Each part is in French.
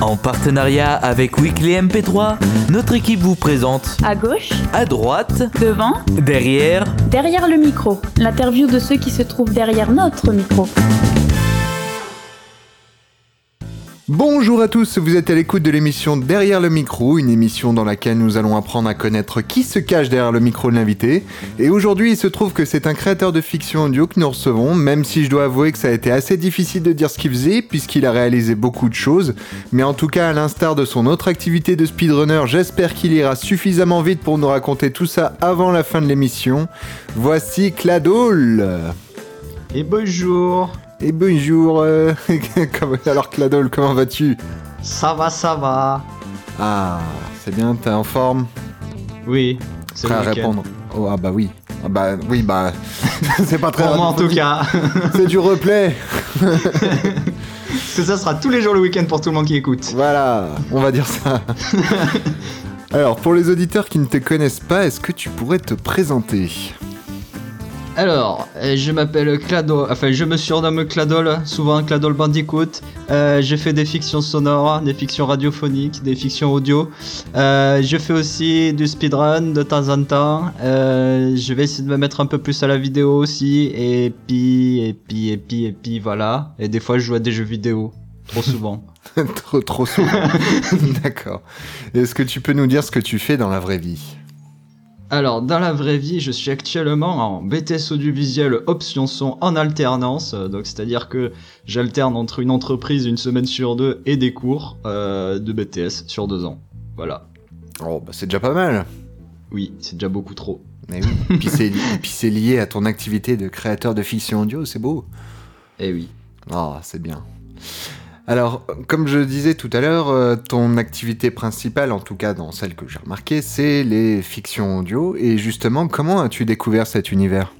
En partenariat avec Weekly MP3, notre équipe vous présente À gauche, à droite, devant, derrière, derrière le micro. L'interview de ceux qui se trouvent derrière notre micro. Bonjour à tous, vous êtes à l'écoute de l'émission Derrière le micro, une émission dans laquelle nous allons apprendre à connaître qui se cache derrière le micro de l'invité. Et aujourd'hui, il se trouve que c'est un créateur de fiction audio que nous recevons, même si je dois avouer que ça a été assez difficile de dire ce qu'il faisait, puisqu'il a réalisé beaucoup de choses. Mais en tout cas, à l'instar de son autre activité de speedrunner, j'espère qu'il ira suffisamment vite pour nous raconter tout ça avant la fin de l'émission. Voici Cladol Et bonjour Et bonjour euh, Alors Cladol, comment vas-tu? Ça va, ça va Ah, c'est bien, t'es en forme? Oui, c'est Prêt à répondre Oh, ah bah oui. Ah bah oui, bah. c'est pas très Pour moi en tout cas. C'est du replay. Parce que ça sera tous les jours le week-end pour tout le monde qui écoute. Voilà, on va dire ça. Alors, pour les auditeurs qui ne te connaissent pas, est-ce que tu pourrais te présenter? Alors, euh, je m'appelle Cladol, enfin je me surnomme Cladol, souvent Cladol Bandicoot. Euh, je fais des fictions sonores, des fictions radiophoniques, des fictions audio. Euh, je fais aussi du speedrun de temps en temps. Euh, je vais essayer de me mettre un peu plus à la vidéo aussi. Et puis, et puis, et puis, et puis, voilà. Et des fois, je joue à des jeux vidéo. Trop souvent. Trop, trop souvent. D'accord. Est-ce que tu peux nous dire ce que tu fais dans la vraie vie? Alors, dans la vraie vie, je suis actuellement en BTS audiovisuel option son en alternance. Euh, Donc, c'est-à-dire que j'alterne entre une entreprise une semaine sur deux et des cours euh, de BTS sur deux ans. Voilà. Oh, bah c'est déjà pas mal. Oui, c'est déjà beaucoup trop. Oui. puis c'est puis c'est lié à ton activité de créateur de fiction audio, c'est beau. Eh oui. Ah, c'est bien. Alors, comme je disais tout à l'heure, euh, ton activité principale, en tout cas dans celle que j'ai remarquée, c'est les fictions audio. Et justement, comment as-tu découvert cet univers?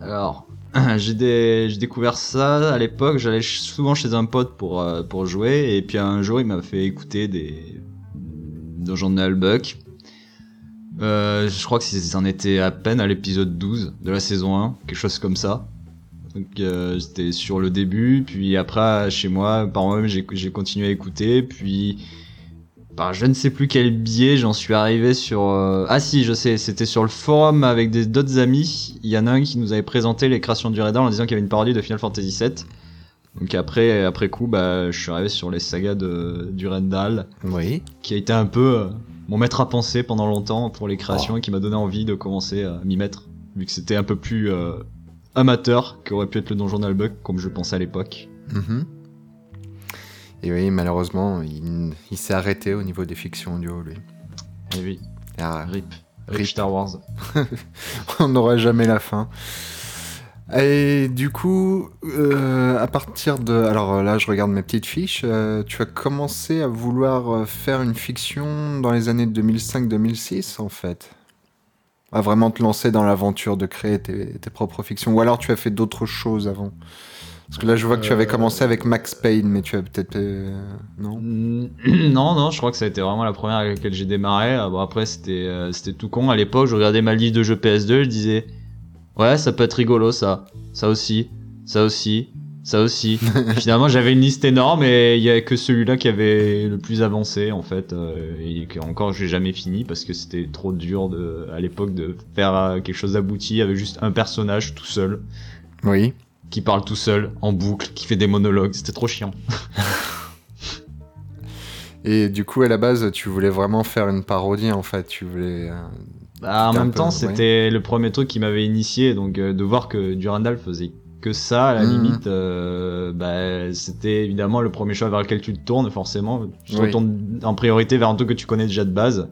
Alors, j'ai découvert ça à l'époque. J'allais souvent chez un pote pour, euh, pour jouer. Et puis un jour, il m'a fait écouter des Dungeon Buck. Euh, je crois que c'en était à peine à l'épisode 12 de la saison 1, quelque chose comme ça. Donc euh, j'étais sur le début, puis après chez moi, par moi-même j'ai j'ai continué à écouter, puis par je ne sais plus quel biais j'en suis arrivé sur... euh, Ah si, je sais, c'était sur le forum avec des- d'autres amis, il y en a un qui nous avait présenté les créations du Redal en disant qu'il y avait une parodie de Final Fantasy VII. Donc après, après coup, bah, je suis arrivé sur les sagas de, du Rendal, Oui. qui a été un peu euh, mon maître à penser pendant longtemps pour les créations et qui m'a donné envie de commencer à m'y mettre, vu que c'était un peu plus amateur qu'aurait pu être le Donjon Buck, comme je pensais à l'époque. Mhm. Et oui, malheureusement, il, il s'est arrêté au niveau des fictions audio, lui. Et oui, Ah, rip. Rip, Rip. Star Wars. on n'aura jamais la fin. Et du coup, euh, à partir de... Alors euh, là, je regarde mes petites fiches. euh, tu as commencé à vouloir faire une fiction dans les années 2005-2006, en fait. À vraiment te lancer dans l'aventure de créer tes, propres fictions. Ou alors tu as fait d'autres choses avant. Parce que là, je vois que tu avais commencé avec Max Payne, mais tu as peut-être... euh, non? Non, non, je crois que ça a été vraiment la première avec laquelle j'ai démarré. Ah, Bon, après, c'était euh, c'était tout con. À l'époque, je regardais ma liste de jeux PS2, je disais Ouais, ça peut être rigolo, ça. Ça aussi, ça aussi, ça aussi. Finalement, j'avais une liste énorme et il y avait que celui-là qui avait le plus avancé, en fait. euh, et que encore, j'ai jamais fini parce que c'était trop dur de, à l'époque de faire euh, quelque chose d'abouti avec juste un personnage tout seul Oui. qui parle tout seul en boucle, qui fait des monologues. C'était trop chiant. Et du coup, à la base, tu voulais vraiment faire une parodie, en fait. Tu voulais... euh, Bah, en même peu- temps, c'était le premier truc qui m'avait initié, donc de voir que Durandal faisait que ça, à la Mhm. limite, euh, bah, c'était évidemment le premier choix vers lequel tu te tournes, forcément. Tu te Oui. en priorité vers un truc que tu connais déjà de base,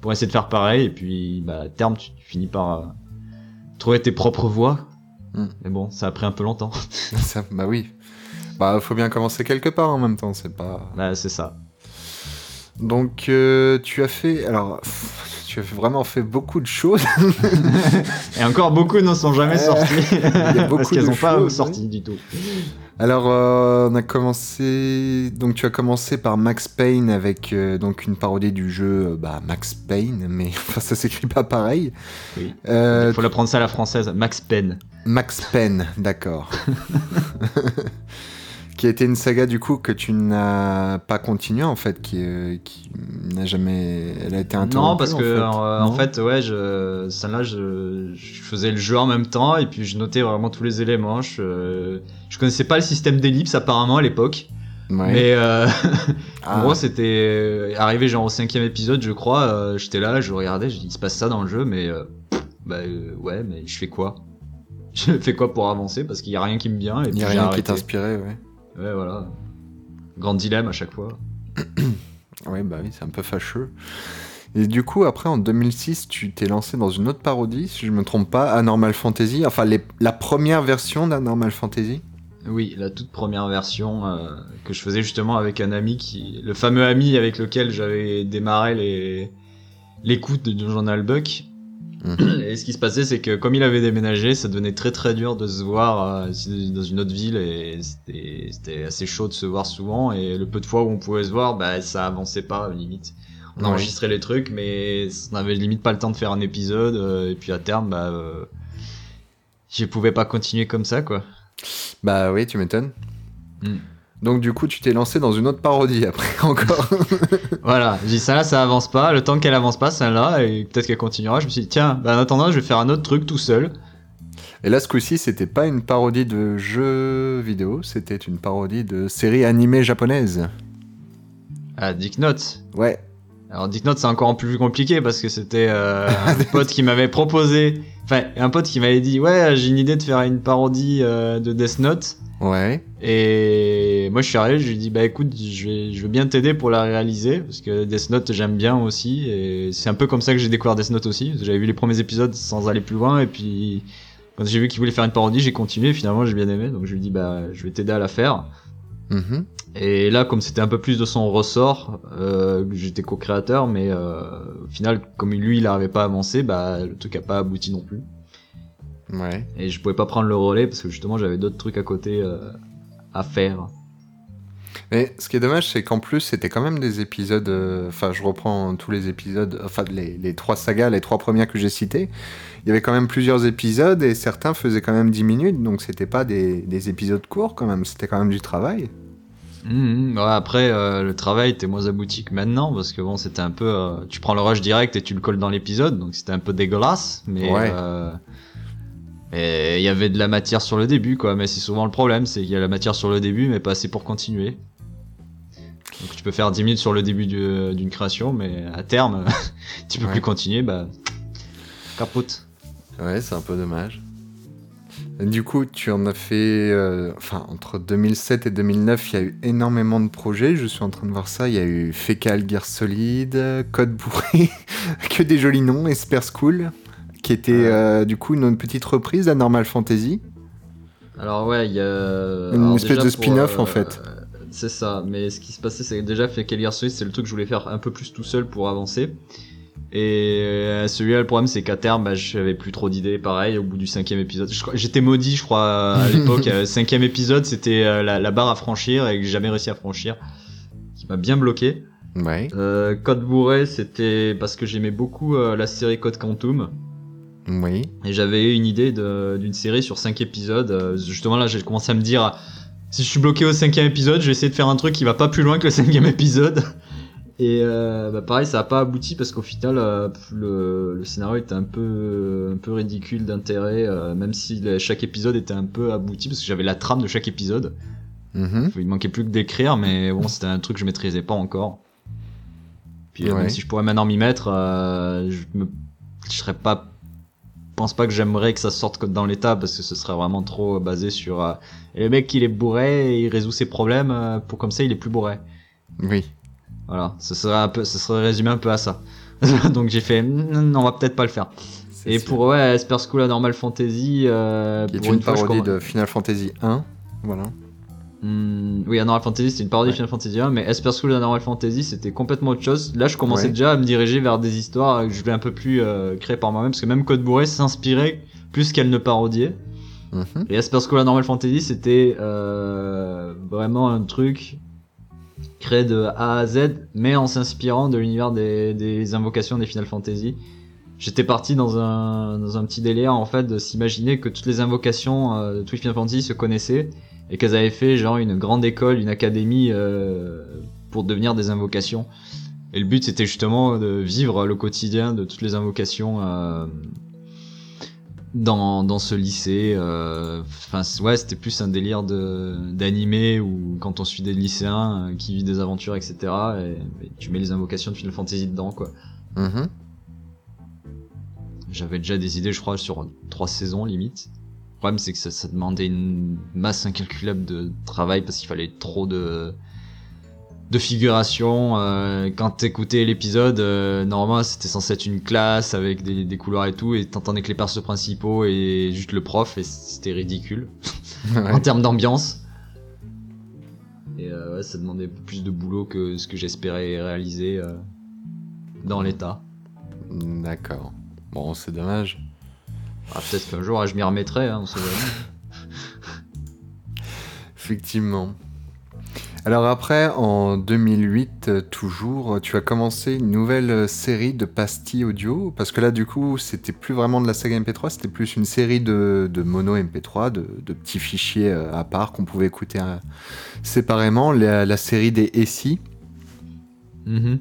pour essayer de faire pareil, et puis, bah, à terme, tu finis par euh, trouver tes propres voies. Mhm. Mais bon, ça a pris un peu longtemps. Ça, bah oui. Bah, faut bien commencer quelque part en même temps, c'est pas. bah, c'est ça. Donc, euh, tu as fait. Alors, as vraiment fait beaucoup de choses. Et encore beaucoup ne sont jamais sortis, parce qu'elles n'ont pas sorti du tout. Alors, euh, on a commencé. Donc, tu as commencé par Max Payne avec euh, donc une parodie du jeu euh, bah, Max Payne, mais enfin, ça s'écrit pas pareil. Oui. Il faut l'apprendre ça à la française, Max Penn. Max Payne, d'accord. qui a été une saga du coup que tu n'as pas continué en fait, qui, euh, qui n'a jamais, elle a été interrompue. Non, parce en que fait. euh, en fait, ouais, je, celle-là, je, je faisais le jeu en même temps et puis je notais vraiment tous les éléments. Je, je connaissais pas le système d'ellipse apparemment à l'époque, Ouais. mais euh, Ah. en gros, c'était arrivé genre au cinquième épisode, je crois. euh, J'étais là, je regardais, je dis, il se passe ça dans le jeu, mais euh, bah euh, ouais, mais je fais quoi? Je fais quoi pour avancer? Parce qu'il y a rien qui me vient et Il n'y a rien qui t'inspirait, ouais. Ouais, voilà. Grand dilemme à chaque fois. Ouais, bah oui, c'est un peu fâcheux. Et du coup, après, en 2006, tu t'es lancé dans une autre parodie, si je me trompe pas, Anormal Fantasy. Enfin, les- la première version d'Anormal Fantasy. Oui, la toute première version euh, que je faisais justement avec un ami qui, le fameux ami avec lequel j'avais démarré les l'écoute de Journal Buck. Et ce qui se passait, c'est que comme il avait déménagé, ça devenait très très dur de se voir euh, dans une autre ville et c'était assez chaud de se voir souvent. Et le peu de fois où on pouvait se voir, bah ça avançait pas limite. On Ouais. enregistrait les trucs, mais on avait limite pas le temps de faire un épisode. euh, et puis à terme, bah euh, je pouvais pas continuer comme ça quoi. Bah oui, tu m'étonnes. Mm. Donc du coup, tu t'es lancé dans une autre parodie après encore. Voilà, j'ai dit ça là, ça avance pas. Le temps qu'elle avance pas, celle-là, et peut-être qu'elle continuera. Je me suis dit, tiens, bah, en attendant, je vais faire un autre truc tout seul. Et là, ce coup-ci, c'était pas une parodie de jeu vidéo, c'était une parodie de série animée japonaise. À Dick Note. Ouais. Alors Dick Note, c'est encore plus compliqué parce que c'était euh, un pote qui m'avait proposé, enfin, un pote qui m'avait dit, ouais, j'ai une idée de faire une parodie euh, de Death Note. Ouais. Et moi, je suis arrivé, je lui ai dit, bah écoute, je, vais, je veux bien t'aider pour la réaliser parce que Death Note, j'aime bien aussi. Et c'est un peu comme ça que j'ai découvert Death Note aussi. J'avais vu les premiers épisodes sans aller plus loin et puis quand j'ai vu qu'il voulait faire une parodie, j'ai continué. Et finalement, j'ai bien aimé, donc je lui ai dit, bah je vais t'aider à la faire. Mhm. Et là, comme c'était un peu plus de son ressort, euh, j'étais co-créateur, mais euh, au final, comme lui, il n'arrivait pas à avancer, bah le truc a pas abouti non plus. Ouais. Et je pouvais pas prendre le relais parce que justement, j'avais d'autres trucs à côté euh, à faire. Mais ce qui est dommage, c'est qu'en plus, c'était quand même des épisodes. euh, Enfin, je reprends tous les épisodes, enfin, les, les trois sagas, les trois premières que j'ai citées. Il y avait quand même plusieurs épisodes et certains faisaient quand même 10 minutes, donc c'était pas des, des épisodes courts quand même, c'était quand même du travail. Mhm, ouais, après, euh, le travail était moins abouti que maintenant parce que bon, c'était un peu. euh, tu prends le rush direct et tu le colles dans l'épisode, donc c'était un peu dégueulasse, mais. Ouais. euh, et il y avait de la matière sur le début, quoi. Mais c'est souvent le problème, c'est qu'il y a la matière sur le début, mais pas assez pour continuer. Donc tu peux faire 10 minutes sur le début du- d'une création, mais à terme, tu peux Ouais. plus continuer, bah. Capote. Ouais, c'est un peu dommage. Du coup, tu en as fait. euh, enfin, entre 2007 et 2009, il y a eu énormément de projets. Je suis en train de voir ça. Il y a eu Fecal Gear Solid, Code Bourré, que des jolis noms, Esper School, qui était euh, du coup une petite reprise d'Anormal Fantasy. Alors ouais, il y a... Une alors espèce de spin-off, euh, en fait. C'est ça, mais ce qui se passait, c'est que déjà fait Gear Solid, c'est le truc que je voulais faire un peu plus tout seul pour avancer. Et euh, celui-là, le problème, c'est qu'à terme, bah, j'avais plus trop d'idées. Pareil, au bout du cinquième épisode, j'étais maudit, je crois, à l'époque. euh, cinquième épisode, c'était euh, la, la barre à franchir et que j'ai jamais réussi à franchir, qui m'a bien bloqué. Ouais, Euh, Code bourré, c'était parce que j'aimais beaucoup la série Code Quantum. oui. Et j'avais eu une idée d'une série sur 5 épisodes. Justement là, j'ai commencé à me dire, si je suis bloqué au cinquième épisode, je vais essayer de faire un truc qui va pas plus loin que le cinquième épisode. Et euh, bah pareil, ça a pas abouti parce qu'au final, euh, le, le scénario était un peu, un peu ridicule d'intérêt, euh, même si le- chaque épisode était un peu abouti parce que j'avais la trame de chaque épisode. Mhm. Il manquait plus que d'écrire, mais bon, c'était un truc que je maîtrisais pas encore. Puis euh, Ouais. même si je pourrais maintenant m'y mettre, euh, je me, je serais pas, pense pas que j'aimerais que ça sorte dans l'état parce que ce serait vraiment trop basé sur euh, et le mec il est bourré, et il résout ses problèmes, euh, pour comme ça il est plus bourré. Oui. Voilà, ce serait un peu, ce serait résumé un peu à ça. Donc j'ai fait, Mm, on va peut-être pas le faire. Et sûr. pour ouais, Esper School à Normal Fantasy, euh, Qui est pour une fois, je parodie de Final Fantasy 1. Voilà. Hmm, oui, Anormal Fantasy, c'était une parodie de. Final Fantasy 1, mais Esper School Anormal Fantasy, c'était complètement autre chose. Là, je commençais Ouais. déjà à me diriger vers des histoires que je voulais un peu plus euh, créer par moi-même, parce que même Code Bourré s'inspirait plus qu'elle ne parodiait. Mhm. Et Esper School Anormal Fantasy, c'était euh, vraiment un truc de A à Z, mais en s'inspirant de l'univers des, invocations des Final Fantasy. J'étais parti dans un, petit délire en fait de s'imaginer que toutes les invocations euh, de tous Final Fantasy se connaissaient et qu'elles avaient fait genre une grande école, une académie euh, pour devenir des invocations. Et le but c'était justement de vivre le quotidien de toutes les invocations euh, dans, dans ce lycée. euh, Enfin ouais, c'était plus un délire de d'animé ou quand on suit des lycéens euh, qui vivent des aventures, etc. Et, et tu mets les invocations de Final Fantasy dedans quoi. Mhm. J'avais déjà des idées, je crois, sur trois saisons limite. Le problème, c'est que ça, ça demandait une masse incalculable de travail parce qu'il fallait trop de de figuration. Euh, quand t'écoutais l'épisode, euh, normalement, c'était censé être une classe avec des, des couleurs et tout, et t'entendais que les persos principaux et juste le prof, et c'était ridicule Ouais. en termes d'ambiance. Et euh, ouais, ça demandait plus de boulot que ce que j'espérais réaliser euh, dans l'état. D'accord. Bon, c'est dommage. Ah, Peut-être qu'un jour, je m'y remettrai, hein, on sait jamais. Effectivement. Alors après, en 2008, euh, toujours, tu as commencé une nouvelle euh, série de pastilles audio, parce que là, du coup, c'était plus vraiment de la saga MP3, c'était plus une série de, mono MP3, de, petits fichiers euh, à part qu'on pouvait écouter séparément, la, série des SI. Mhm.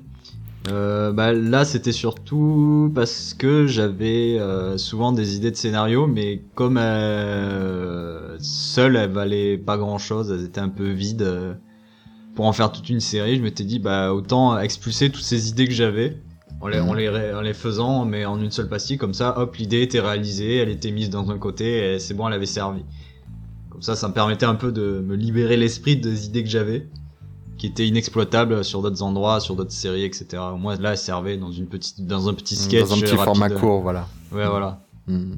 Bah, là, c'était surtout parce que j'avais souvent des idées de scénario, mais comme seules, elles valaient pas grand-chose, elles étaient un peu vides. Pour en faire toute une série, je m'étais dit, bah autant expulser toutes ces idées que j'avais en les, en, les, ré- en les faisant, mais en une seule pastille, comme ça, hop, l'idée était réalisée, elle était mise dans un côté, et c'est bon, elle avait servi. Comme ça, ça me permettait un peu de me libérer l'esprit des idées que j'avais qui étaient inexploitables sur d'autres endroits, sur d'autres séries, etc. Au moins là, elle servait dans une petite, dans un petit sketch dans un petit rapide. format court, voilà. Ouais, voilà. Oui,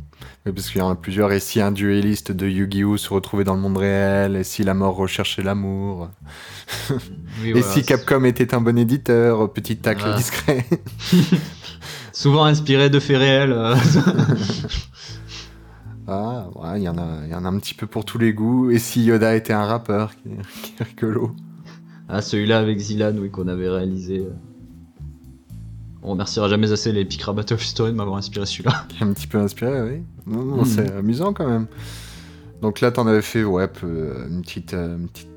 parce qu'il y en a plusieurs, et si un duelliste de Yu-Gi-Oh! se retrouvait dans le monde réel, et si la mort recherchait l'amour, Oui, et si Capcom était un bon éditeur, petit tacle Voilà. discret? Souvent inspiré de faits réels. euh. Ah, ouais, il y, en a- il y en a un petit peu pour tous les goûts. Et si Yoda était un rappeur, qui est, qui est rigolo? ah, celui-là avec Zilan, oui, qu'on avait réalisé. Euh. On remerciera jamais assez les Picra Battle of History de m'avoir inspiré celui-là. Un petit peu inspiré, oui. Non, non, Mhm. C'est amusant quand même. Donc là, t'en avais fait, ouais, une petite, euh, une petite,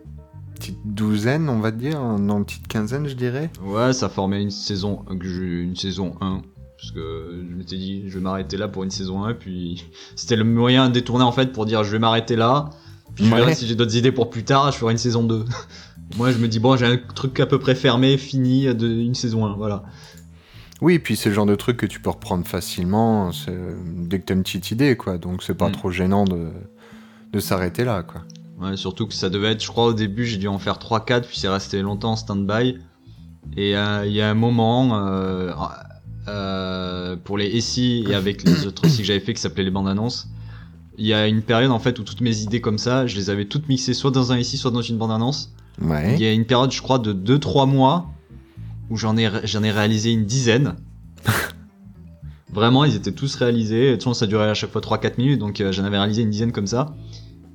petite douzaine, on va dire. Non, une petite quinzaine, je dirais. Ouais, ça formait une saison, je- une saison 1. Parce que je m'étais dit, je vais m'arrêter là pour une saison 1. Puis c'était le moyen détourné en fait pour dire, je vais m'arrêter là. Puis je Ouais. verrai si j'ai d'autres idées pour plus tard, je ferai une saison 2. Moi, je me dis, bon, j'ai un truc à peu près fermé, fini de une saison 1. Voilà. Oui, puis c'est le genre de truc que tu peux reprendre facilement dès que t'as une petite idée, quoi. Donc c'est pas Mm. trop gênant de, de s'arrêter là, quoi. Ouais, surtout que ça devait être, je crois, au début, j'ai dû en faire 3-4, puis c'est resté longtemps en stand-by. Et euh, il y a un moment, euh, euh, pour les SI et avec les autres aussi que j'avais fait qui s'appelaient les bandes annonces, il y a une période en fait où toutes mes idées comme ça, je les avais toutes mixées soit dans un SI, soit dans une bande annonce. Ouais. Il y a une période, je crois, de 2-3 mois où j'en ai, j'en ai réalisé une dizaine. Vraiment, ils étaient tous réalisés. De toute façon, ça durait à chaque fois 3-4 minutes, donc euh, j'en avais réalisé une dizaine comme ça.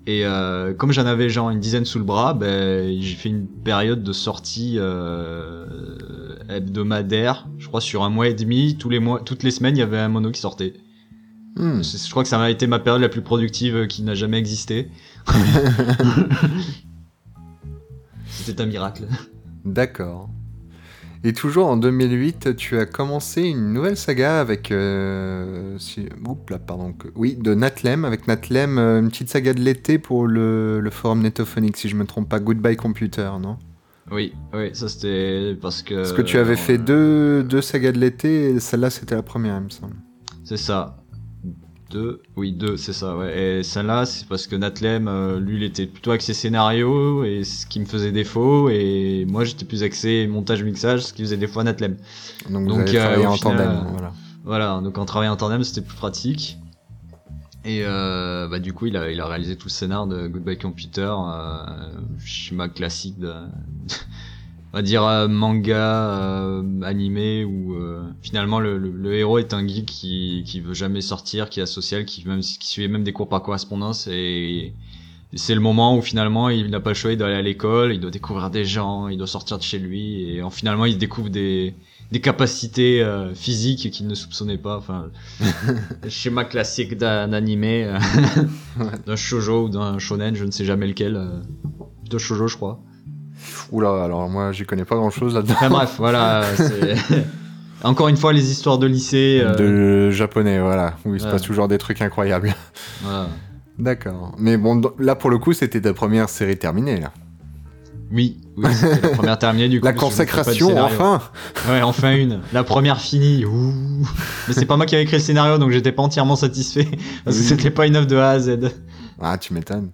Et euh, comme j'en avais genre une dizaine sous le bras, ben, j'ai fait une période de sortie euh, hebdomadaire, je crois sur un mois et demi. Tous les mois, toutes les semaines, il y avait un mono qui sortait. Hmm. Je crois que ça m'a été ma période la plus productive euh, qui n'a jamais existé. C'était un miracle. D'accord. Et toujours en 2008, tu as commencé une nouvelle saga avec. Euh, si- oups, là, pardon. que- Oui, de Natlem, avec Natlem, euh, une petite saga de l'été pour le, le forum netophonique, si je me trompe pas. Goodbye Computer, non? Oui, oui, ça c'était parce que. Parce que tu avais fait deux, deux sagas de l'été, et celle-là c'était la première, il me semble. C'est ça. Deux, oui, deux, c'est ça, ouais. Et celle-là, c'est parce que Natlem, euh, lui, il était plutôt axé scénario, et ce qui me faisait défaut, et moi, j'étais plus axé montage-mixage, ce qui faisait défaut à Natlem. Donc, vous Donc, avez euh, en final, tandem, euh, voilà. Voilà, donc en travaillant en tandem, c'était plus pratique. Et euh, bah, du coup, il a, il a réalisé tout le scénar de Goodbye Computer, euh, schéma classique de, on va dire euh, manga euh, animé où euh, finalement le, le, le héros est un geek qui qui veut jamais sortir, qui est asocial, qui même qui suit même des cours par correspondance et, et c'est le moment où finalement il n'a pas le choix, il doit aller à l'école, il doit découvrir des gens, il doit sortir de chez lui et en, finalement il découvre des des capacités physiques qu'il ne soupçonnait pas. Enfin, le schéma classique d'un animé, d'un shoujo ou d'un shonen, je ne sais jamais lequel. De shoujo, je crois. Oula, alors moi j'y connais pas grand chose là-dedans. Enfin bref, voilà. Encore une fois, les histoires de lycée. euh, De japonais, voilà, où il se passe toujours des trucs incroyables. voilà. D'accord. Mais bon, là pour le coup, c'était ta première série terminée, là. Oui, oui la première terminée du coup. La consécration, enfin Ouais, enfin une. La première finie. Ouh. Mais c'est pas moi qui avais écrit le scénario, donc j'étais pas entièrement satisfait. Parce que Oui. c'était pas une œuvre de A à Z. Ah, tu m'étonnes.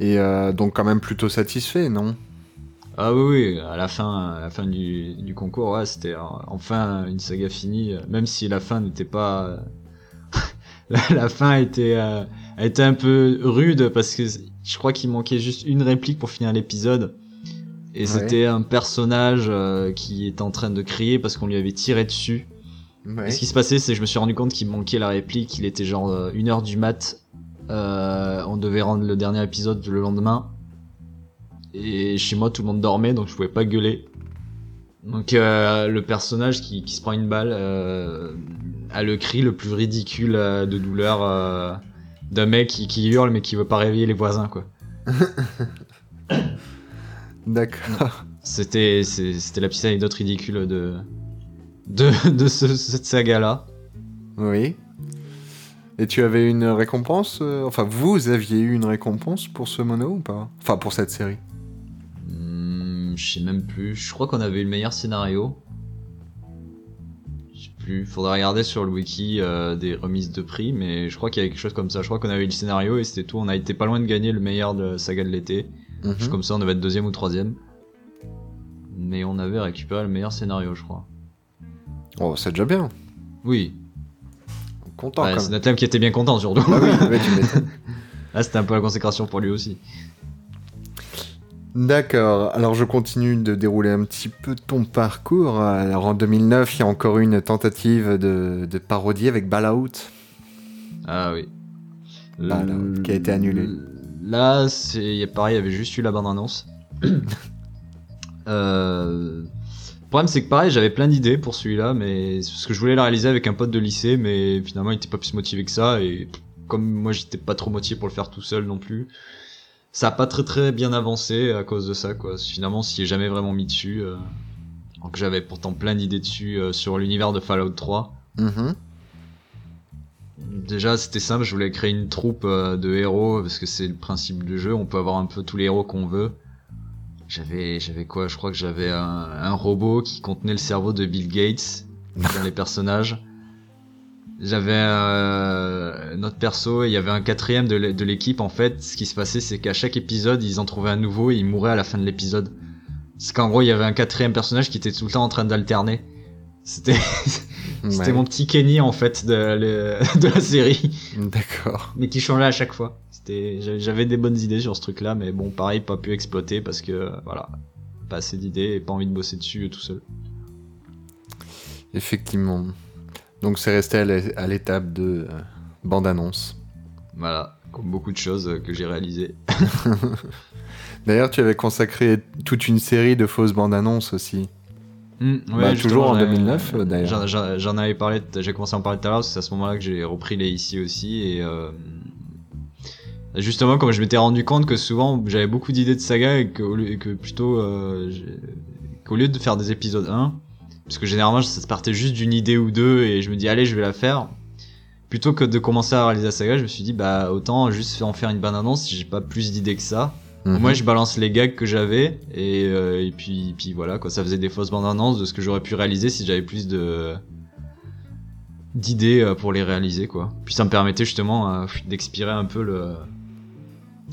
Et euh, donc quand même plutôt satisfait, non? Ah oui, oui, à la fin, à la fin du, du concours, ouais, c'était euh, enfin une saga finie, euh, même si la fin n'était pas. la, fin était, euh, a été un peu rude parce que je crois qu'il manquait juste une réplique pour finir l'épisode. Et Ouais. c'était un personnage euh, qui était en train de crier parce qu'on lui avait tiré dessus. Ouais. Et ce qui se passait, c'est que je me suis rendu compte qu'il manquait la réplique. Il était genre euh, une heure du mat. Euh, on devait rendre le dernier épisode le lendemain. Et chez moi, tout le monde dormait, donc je pouvais pas gueuler. Donc euh, le personnage qui, qui se prend une balle euh, a le cri le plus ridicule de douleur d'un mec qui, qui hurle mais qui veut pas réveiller les voisins quoi. D'accord. C'était c'était la petite anecdote ridicule de de, de ce- cette saga là. Oui. Et tu avais une récompense euh, Enfin, vous aviez eu une récompense pour ce mono ou pas? Enfin, pour cette série? Hmm, je sais même plus. Je crois qu'on avait eu le meilleur scénario. Je sais plus. Faudrait regarder sur le wiki euh, des remises de prix, mais je crois qu'il y avait quelque chose comme ça. Je crois qu'on avait eu le scénario et c'était tout. On a été pas loin de gagner le meilleur de saga de l'été. Mhm. Comme ça, on devait être deuxième ou troisième. Mais on avait récupéré le meilleur scénario, je crois. Oh, c'est déjà bien. Oui. Content Ouais, c'est qui était bien content surtout. Ah oui, tu. Là, c'était un peu la consécration pour lui aussi. D'accord, alors je continue de dérouler un petit peu ton parcours. Alors en 2009, il y a encore une tentative de, de parodie avec Balaout. Ah oui. Bah, là, qui a été annulé. Là, c'est pareil, il y avait juste eu la bande-annonce. euh... Le problème, c'est que pareil, j'avais plein d'idées pour celui-là, mais parce que je voulais le réaliser avec un pote de lycée, mais finalement, il était pas plus motivé que ça, et comme moi, j'étais pas trop motivé pour le faire tout seul non plus, ça a pas très très bien avancé à cause de ça, quoi. Finalement, s'y est jamais vraiment mis dessus, euh... alors que j'avais pourtant plein d'idées dessus euh, sur l'univers de Fallout 3. Mhm. Déjà, c'était simple, je voulais créer une troupe euh, de héros, parce que c'est le principe du jeu, on peut avoir un peu tous les héros qu'on veut. J'avais, j'avais quoi? Je crois que j'avais un, un robot qui contenait le cerveau de Bill Gates dans les personnages. J'avais euh, notre perso et il y avait un quatrième de l'é- de l'équipe. En fait, ce qui se passait, c'est qu'à chaque épisode, ils en trouvaient un nouveau et il mourait à la fin de l'épisode. C'est qu'en gros, il y avait un quatrième personnage qui était tout le temps en train d'alterner. C'était, c'était Ouais. mon petit Kenny en fait de, de la série, D'accord. mais qui changeait à chaque fois. C'était, j'avais- des bonnes idées sur ce truc-là, mais bon, pareil, pas pu exploiter parce que voilà, pas assez d'idées et pas envie de bosser dessus tout seul. Effectivement. Donc c'est resté à l'é- à l'étape de euh, bande-annonce. Voilà, comme beaucoup de choses que j'ai réalisées. D'ailleurs, tu avais consacré toute une série de fausses bandes-annonces aussi. Hmm, Bah, toujours en j'en ai- 2009, euh, d'ailleurs. j'en- avais parlé, j'ai commencé à en parler tout à l'heure, c'est à ce moment-là que j'ai repris les ici aussi et euh, justement comme je m'étais rendu compte que souvent j'avais beaucoup d'idées de saga et que, et plutôt euh, qu'au lieu de faire des épisodes 1, parce que généralement ça partait juste d'une idée ou deux et je me dis allez je vais la faire, plutôt que de commencer à réaliser la saga, je me suis dit bah autant juste en faire une bonne annonce si j'ai pas plus d'idées que ça. Mhm. Moi, je balance les gags que j'avais et, euh, et puis, puis voilà quoi. Ça faisait des fausses bandes annonces de ce que j'aurais pu réaliser si j'avais plus de d'idées euh, pour les réaliser quoi. Puis ça me permettait justement euh, d'expirer un peu le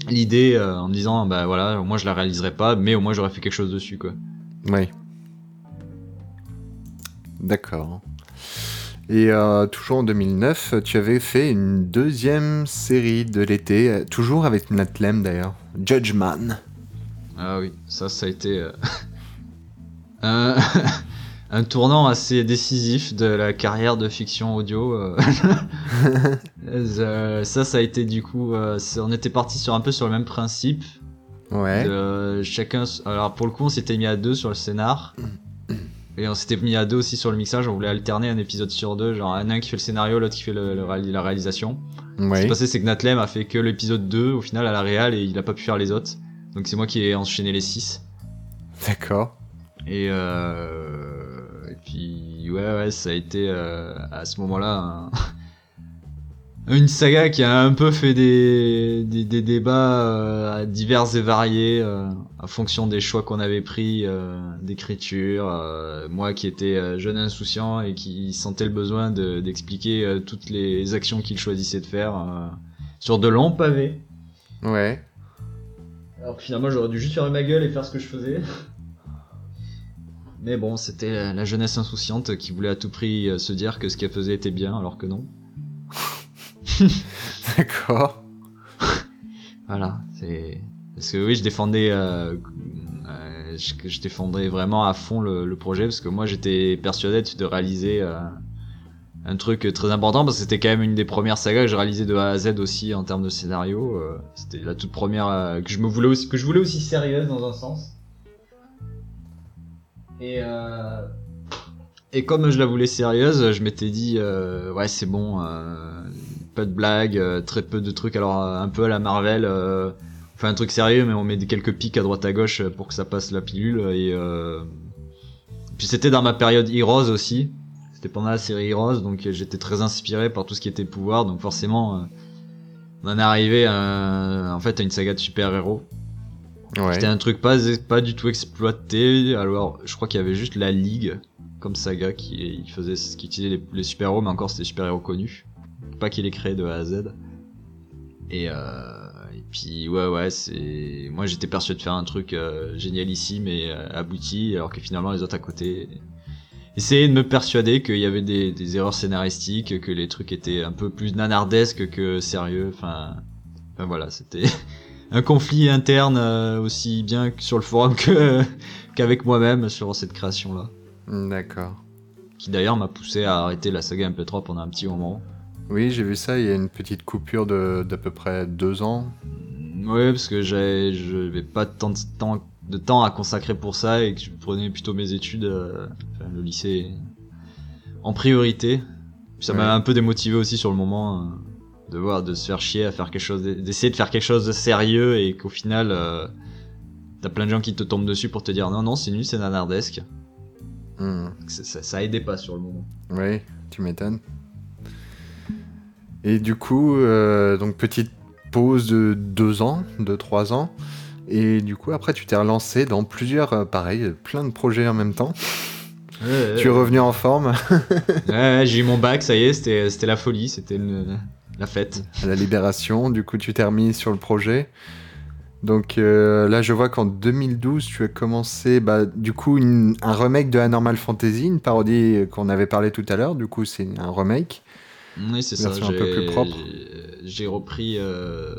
l'idée euh, en me disant bah voilà moi je la réaliserai pas mais au moins j'aurais fait quelque chose dessus quoi. Oui. D'accord. Et euh, toujours en 2009, tu avais fait une deuxième série de l'été, euh, toujours avec Nat Lem d'ailleurs, Judgman. Ah oui, ça ça a été euh, un, tournant assez décisif de la carrière de fiction audio. euh. Euh, ça ça a été du coup euh, on était parti sur un peu sur le même principe. Ouais. De, chacun, alors pour le coup, on s'était mis à deux sur le scénar. Et on s'était mis à deux aussi sur le mixage, on voulait alterner un épisode sur deux, genre un, un qui fait le scénario, l'autre qui fait le, le réali- la réalisation. Ce qui s'est passé, c'est que Natlem a fait que l'épisode 2 au final à la réal et il a pas pu faire les autres. Donc c'est moi qui ai enchaîné les 6. D'accord. Et, euh, ouais ouais ça a été euh, à ce moment-là un- une saga qui a un peu fait des, des, des débats euh, divers et variés euh, en fonction des choix qu'on avait pris euh, d'écriture. euh, moi qui étais jeune insouciant et qui sentais le besoin de- d'expliquer euh, toutes les actions qu'il choisissait de faire euh, sur de longs pavés. Ouais. Alors que finalement j'aurais dû juste fermer ma gueule et faire ce que je faisais. Mais bon, c'était la, jeunesse insouciante qui voulait à tout prix euh, se dire que ce qu'elle faisait était bien alors que non. D'accord. Voilà, c'est parce que oui, je défendais, euh, euh, je, je défendais vraiment à fond le, le projet parce que moi j'étais persuadé de réaliser euh, un truc très important parce que c'était quand même une des premières sagas que je réalisais de A à Z aussi en termes de scénario. c'était la toute première que je me voulais aussi, que je voulais aussi sérieuse dans un sens. Et euh, et comme je la voulais sérieuse, je m'étais dit euh, ouais c'est bon, euh, pas de blagues, euh, très peu de trucs. Alors euh, un peu à la Marvel, euh, on fait un truc sérieux mais on met quelques pics à droite à gauche pour que ça passe la pilule. Et puis c'était dans ma période Heroes aussi. C'était pendant la série Heroes, donc j'étais très inspiré par tout ce qui était pouvoir. Donc forcément, on en est arrivé à, en fait à une saga de super héros. Ouais. C'était un truc pas, pas du tout exploité. Alors, je crois qu'il y avait juste la Ligue comme saga qui il faisait, qui utilisait les, les super-héros, mais encore c'était super-héros connus. Pas qu'il ait créé de A à Z. Et, euh, et puis, ouais, ouais, c'est. Moi j'étais persuadé de faire un truc euh, génialissime et euh, abouti, alors que finalement les autres à côté essayaient de me persuader qu'il y avait des, des erreurs scénaristiques, que les trucs étaient un peu plus nanardesques que sérieux. Enfin, enfin voilà, c'était. un conflit interne euh, aussi bien que sur le forum qu'avec moi-même sur cette création là D'accord. qui d'ailleurs m'a poussé à arrêter la saga MP3 pendant un petit moment Oui, j'ai vu ça. Il y a une petite coupure de d'à peu près deux ans. ouais parce que j'avais je n'avais pas tant de temps de temps à consacrer pour ça et que je prenais plutôt mes études euh, enfin, le lycée en priorité ça m'a Ouais. un peu démotivé aussi sur le moment euh, de voir de se faire chier à faire quelque chose d'essayer de faire quelque chose de sérieux et qu'au final euh, t'as plein de gens qui te tombent dessus pour te dire non non c'est nul c'est nanardesque Hmm. ça, ça, aidait pas sur le moment. Oui, tu m'étonnes. Et du coup, euh, donc petite pause de deux ans, de trois ans. Et du coup, après, tu t'es relancé dans plusieurs, euh, pareil, plein de projets en même temps. Tu es revenu en forme Ouais, j'ai eu mon bac, ça y est, c'était c'était la folie, c'était le- la fête. à la Libération. Du coup, tu t'es remis sur le projet. Donc euh, là, je vois qu'en 2012, tu as commencé, bah, du coup, une- un remake de Anormal Fantasy, une parodie qu'on avait parlé tout à l'heure. Du coup, c'est un remake. Oui, c'est ça. Un peu plus propre. j'ai- J'ai repris, euh,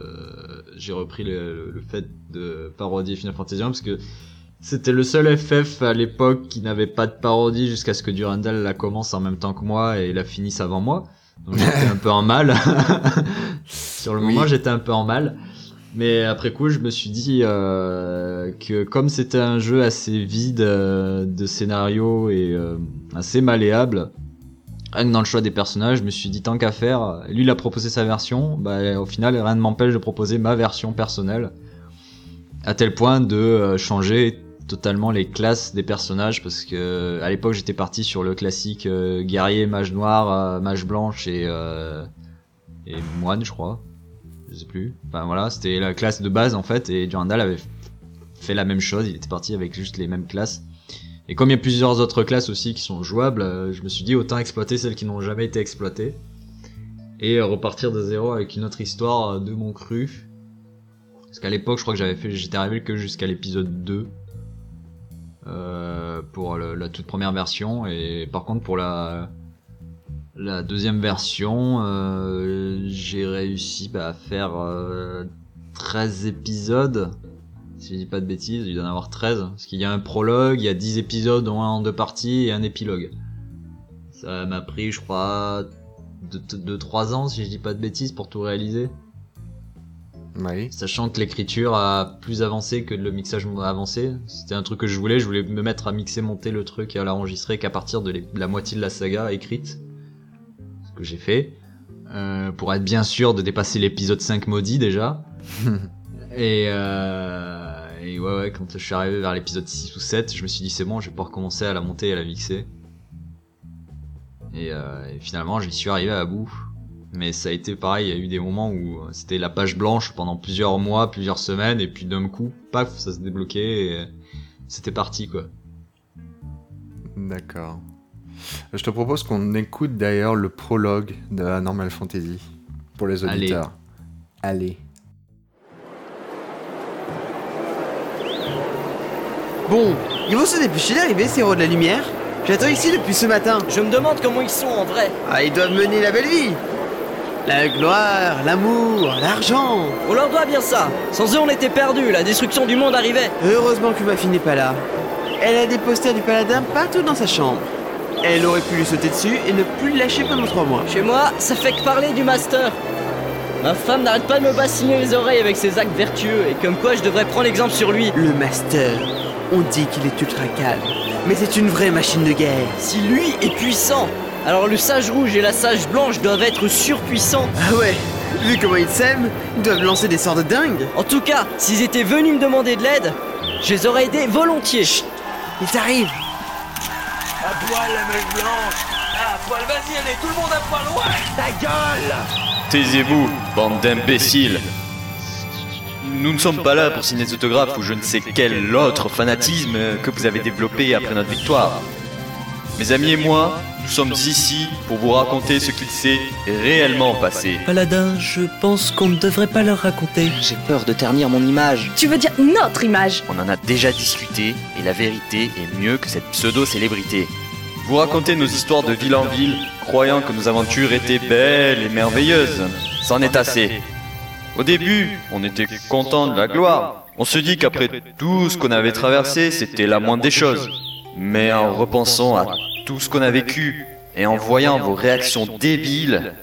j'ai repris le, le fait de parodier Final Fantasy 1 parce que c'était le seul FF à l'époque qui n'avait pas de parodie jusqu'à ce que Durandal la commence en même temps que moi et la finisse avant moi. Donc j'étais un peu en mal. Sur le Oui. moment, j'étais un peu en mal. Mais après coup, je me suis dit euh, que comme c'était un jeu assez vide euh, de scénario et euh, assez malléable, rien que dans le choix des personnages, je me suis dit tant qu'à faire, lui il a proposé sa version, bah, au final rien ne m'empêche de proposer ma version personnelle, à tel point de changer totalement les classes des personnages parce que à l'époque j'étais parti sur le classique euh, guerrier, mage noir, euh, mage blanche et euh, et moine je crois, je sais plus. Enfin voilà, c'était la classe de base en fait et Durandal avait fait la même chose, il était parti avec juste les mêmes classes. Et comme il y a plusieurs autres classes aussi qui sont jouables, je me suis dit autant exploiter celles qui n'ont jamais été exploitées et repartir de zéro avec une autre histoire de mon cru. Parce qu'à l'époque, je crois que j'avais fait, j'étais arrivé que jusqu'à l'épisode 2 euh, pour la toute première version et par contre pour la la deuxième version, euh, j'ai réussi bah, à faire euh, 13 épisodes si je dis pas de bêtises, il doit en avoir 13. Parce qu'il y a un prologue, il y a 10 épisodes, un en deux parties, et un épilogue. Ça m'a pris, je crois, 2-3 ans, si je dis pas de bêtises, pour tout réaliser. Oui. Sachant que l'écriture a plus avancé que le mixage a avancé. C'était un truc que je voulais, je voulais me mettre à mixer, monter le truc et à l'enregistrer qu'à partir de la moitié de la saga écrite. Ce que j'ai fait. Euh, pour être bien sûr de dépasser l'épisode 5 maudit déjà. et, euh, et ouais, ouais, quand je suis arrivé vers l'épisode 6 ou 7, je me suis dit c'est bon, je vais pouvoir commencer à la monter et à la mixer. Et, euh, et finalement, j'y suis arrivé à bout. Mais ça a été pareil, il y a eu des moments où euh, c'était la page blanche pendant plusieurs mois, plusieurs semaines, et puis d'un coup, paf, ça se débloquait et c'était parti quoi. D'accord. Je te propose qu'on écoute d'ailleurs le prologue de la Normal Fantasy pour les Allez. auditeurs. Allez. Bon, ils vont se dépêcher d'arriver, ces héros de la lumière. J'attends ici depuis ce matin. Je me demande comment ils sont en vrai. Ah, ils doivent mener la belle vie. La gloire, l'amour, l'argent. On leur doit bien ça. Sans eux, on était perdus. La destruction du monde arrivait. Heureusement que ma fille n'est pas là. Elle a des posters du paladin partout dans sa chambre. Elle aurait pu lui sauter dessus et ne plus le lâcher pendant trois mois. Chez moi, ça fait que parler du master. Ma femme n'arrête pas de me bassiner les oreilles avec ses actes vertueux et comme quoi je devrais prendre exemple sur lui. Le master, on dit qu'il est ultra calme, mais c'est une vraie machine de guerre. Si lui est puissant, alors le sage rouge et la sage blanche doivent être surpuissants. Ah ouais, vu comment ils s'aiment, ils doivent lancer des sorts de dingue. En tout cas, s'ils étaient venus me demander de l'aide, je les aurais aidés volontiers. Ils arrivent. À poil la meuf blanche À poil, vas-y, allez, tout le monde à poil, ouais Ta gueule Taisez-vous, bande d'imbéciles. Nous ne sommes pas là pour signer des autographes ou je ne sais quel autre fanatisme que vous avez développé après notre victoire. Mes amis et moi, nous sommes ici pour vous raconter ce qu'il s'est réellement passé. Paladin, je pense qu'on ne devrait pas leur raconter. J'ai peur de ternir mon image. Tu veux dire notre image? On en a déjà discuté et la vérité est mieux que cette pseudo-célébrité. Vous racontez nos histoires de ville en ville, croyant que nos aventures étaient belles et merveilleuses. C'en est assez. Au début, on était content de la gloire. On se dit qu'après tout ce qu'on avait traversé, c'était la moindre des choses. Mais en repensant à tout ce qu'on a vécu et en voyant vos réactions débiles,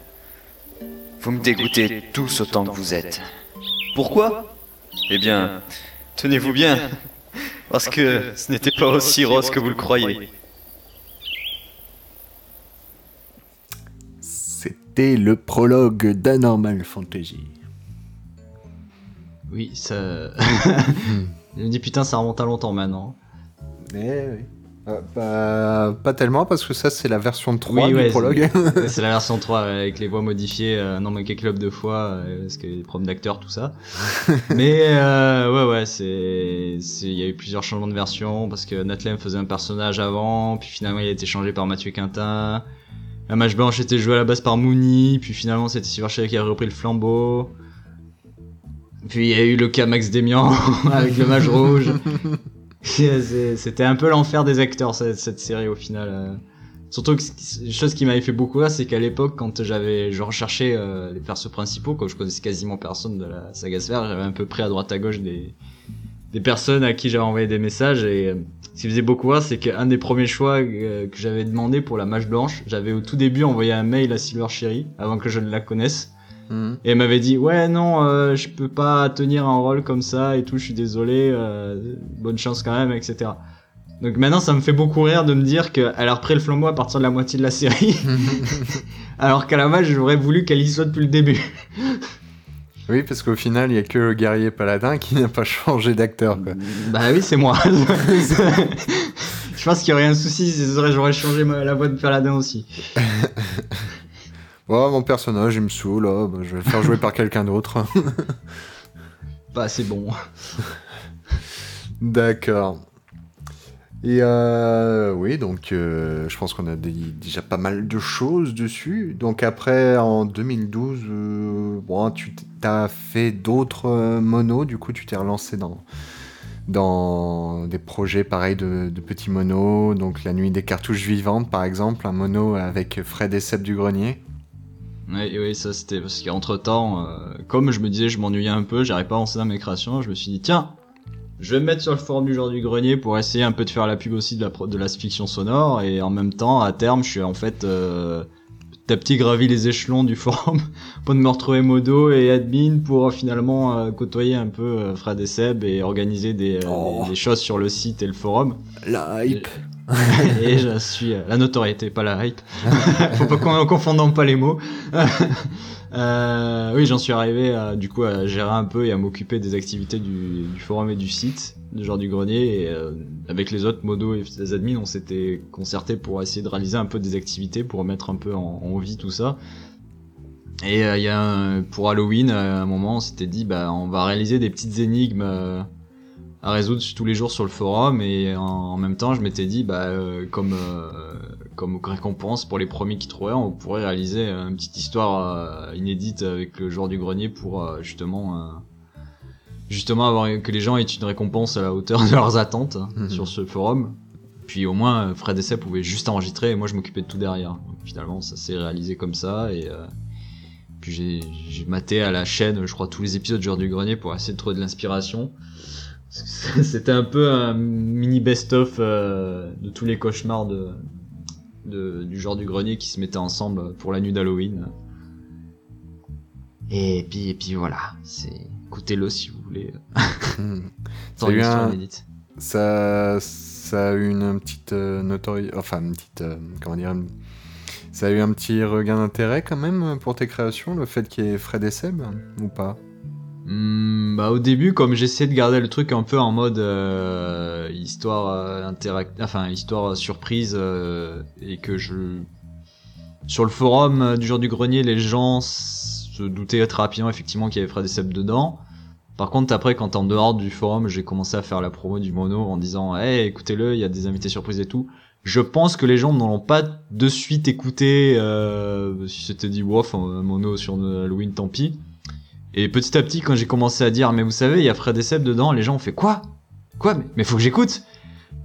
vous me dégoûtez tous autant que vous êtes. Pourquoi? Eh bien, tenez-vous bien, parce que ce n'était pas aussi rose que vous le croyez. C'était le prologue d'Anormal Fantasy. Oui, ça. Je me dis putain, ça remonte à longtemps maintenant. Mais oui. Euh, pas, pas tellement parce que ça c'est la version 3 Oui, du ouais, prologue. c'est- la version 3 euh, avec les voix modifiées, euh, non mais quelques clubs de fois, euh, parce que les problèmes d'acteurs, tout ça. mais euh, ouais, ouais, c'est, il y a eu plusieurs changements de version parce que Natlem faisait un personnage avant, puis finalement il a été changé par Mathieu Quintin. La Mage Blanche était jouée à la base par Mooney, puis finalement c'était Silverchair qui a repris le flambeau. Puis il y a eu le cas Max Demian avec le Mage Rouge. C'était un peu l'enfer des acteurs cette, série au final. euh. Surtout que une chose qui m'avait fait beaucoup rire, c'est qu'à l'époque, quand j'avais, je recherchais euh, les persos principaux, comme je connaissais quasiment personne de la saga Sphère, j'avais un peu pris à droite à gauche des, des personnes à qui j'avais envoyé des messages et euh, ce qui faisait beaucoup rire, c'est qu'un des premiers choix que j'avais demandé pour la mage blanche, j'avais au tout début envoyé un mail à Silver Cherry avant que je ne la connaisse. Et elle m'avait dit ouais non euh, je peux pas tenir un rôle comme ça et tout je suis désolé euh, bonne chance quand même etc donc maintenant ça me fait beaucoup rire de me dire qu'elle a repris le flambeau à partir de la moitié de la série. Alors qu'à la base j'aurais voulu qu'elle y soit depuis le début. Oui, parce qu'au final, il y a que le guerrier paladin qui n'a pas changé d'acteur. bah oui c'est moi. Je pense qu'il y aurait un souci si j'aurais changé la voix de Paladin aussi Oh, mon personnage, il me saoule, oh, bah, je vais le faire jouer par quelqu'un d'autre. bah c'est bon D'accord. Et euh, oui, donc euh, je pense qu'on a déjà pas mal de choses dessus. Donc après, en 2012, euh, bon, tu as fait d'autres monos, du coup tu t'es relancé dans, dans des projets pareils de, de petits monos. Donc la nuit des cartouches vivantes, par exemple, un mono avec Fred et Seb du Grenier. Oui, oui, ça c'était parce qu'entre temps, comme je me disais, je m'ennuyais un peu, j'arrivais pas à lancer dans mes créations, je me suis dit, tiens, je vais me mettre sur le forum du genre du grenier pour essayer un peu de faire la pub aussi de la, de la fiction sonore, et en même temps, à terme, je suis en fait euh, petit à petit gravi les échelons du forum pour me retrouver modo et admin pour euh, finalement euh, côtoyer un peu euh, Fred et Seb et organiser des, euh, Oh. des- des choses sur le site et le forum. La hype. et je suis euh, la notoriété, pas la hype. Faut pas qu'on confondons pas les mots. Euh, oui, j'en suis arrivé à, du coup à gérer un peu et à m'occuper des activités du, du forum et du site, du genre du grenier. Et euh, avec les autres modos et les admins, on s'était concerté pour essayer de réaliser un peu des activités pour remettre un peu en, vie tout ça. Et euh, il y a un- pour Halloween, à un moment, on s'était dit, bah, on va réaliser des petites énigmes euh, à résoudre tous les jours sur le forum. Et en, en même temps, je m'étais dit, bah, euh, comme euh, comme récompense pour les premiers qui trouveraient, on pourrait réaliser une petite histoire euh, inédite avec le joueur du grenier pour euh, justement euh, justement avoir que les gens aient une récompense à la hauteur de leurs attentes hein, Mhm. sur ce forum. Puis au moins, Fred et Seb pouvaient juste enregistrer et moi je m'occupais de tout derrière. Donc, finalement, ça s'est réalisé comme ça et euh, puis j'ai j'ai maté à la chaîne, je crois, tous les épisodes du joueur du grenier pour essayer de trouver de l'inspiration. C'était un peu un mini best-of euh, de tous les cauchemars de, de- du genre du grenier qui se mettaient ensemble pour la nuit d'Halloween. Et puis, et puis voilà, c'est écoutez-le si vous voulez. Hmm. Ça a eu une histoire un- inédite. Ça, ça a eu une petite euh, notoriété, enfin une petite, euh, comment dire, une- ça a eu un petit regain d'intérêt quand même pour tes créations, le fait qu'il y ait Fred et Seb, ou pas? Hmm, bah au début, comme j'essayais de garder le truc un peu en mode euh, histoire euh, interact, enfin histoire euh, surprise, euh, et que je sur le forum du jour du grenier, les gens se doutaient très rapidement effectivement qu'il y avait Fred dedans. Par contre, après, quand en dehors du forum, j'ai commencé à faire la promo du mono en disant, hey, écoutez-le, il y a des invités surprises et tout. Je pense que les gens n'ont pas de suite écouté. Si c'était dit, un mono sur Halloween, tant pis. Et petit à petit, quand j'ai commencé à dire, mais vous savez, il y a Fred et Seb dedans, les gens ont fait quoi? Quoi? Mais, mais faut que j'écoute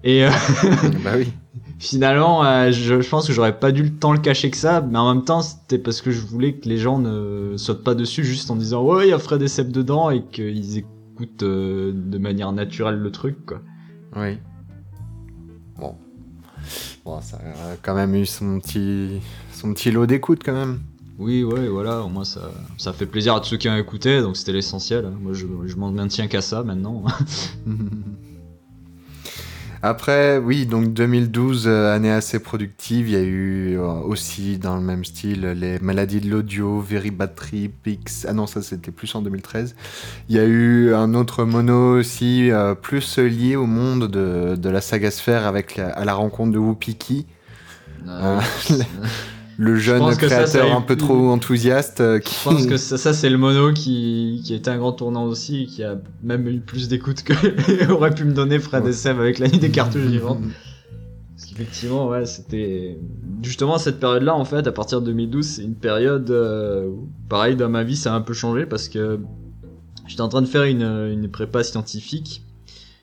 Et euh, Bah oui. finalement, euh, je, je pense que j'aurais pas dû le temps le cacher que ça, mais en même temps, c'était parce que je voulais que les gens ne sautent pas dessus juste en disant, ouais, il y a Fred et Seb dedans, et qu'ils écoutent euh, de manière naturelle le truc, quoi. Oui. Bon. Bon, ça a quand même eu son petit, son petit lot d'écoute quand même. Oui, ouais, voilà, au moins ça, ça fait plaisir à tous ceux qui ont écouté, donc c'était l'essentiel. Moi, je, je m'en maintiens qu'à ça maintenant. Après, oui, donc 2012, euh, année assez productive, il y a eu euh, aussi dans le même style les maladies de l'audio, Very Bad Trip, X. Ah non, ça c'était plus en 2013. Il y a eu un autre mono aussi, euh, plus lié au monde de, de la saga Sphère avec la, à la rencontre de Wupiki, Euh, le jeune ça, créateur a eu un peu trop enthousiaste euh, qui. Je pense que ça, ça, c'est le mono qui, qui était un grand tournant aussi, qui a même eu plus d'écoute que aurait pu me donner Fred et Seb avec la nuit des cartouches vivantes. Parce qu'effectivement, ouais, c'était justement cette période-là, en fait, à partir de 2012, c'est une période euh, où, pareil, dans ma vie, ça a un peu changé parce que j'étais en train de faire une, une prépa scientifique,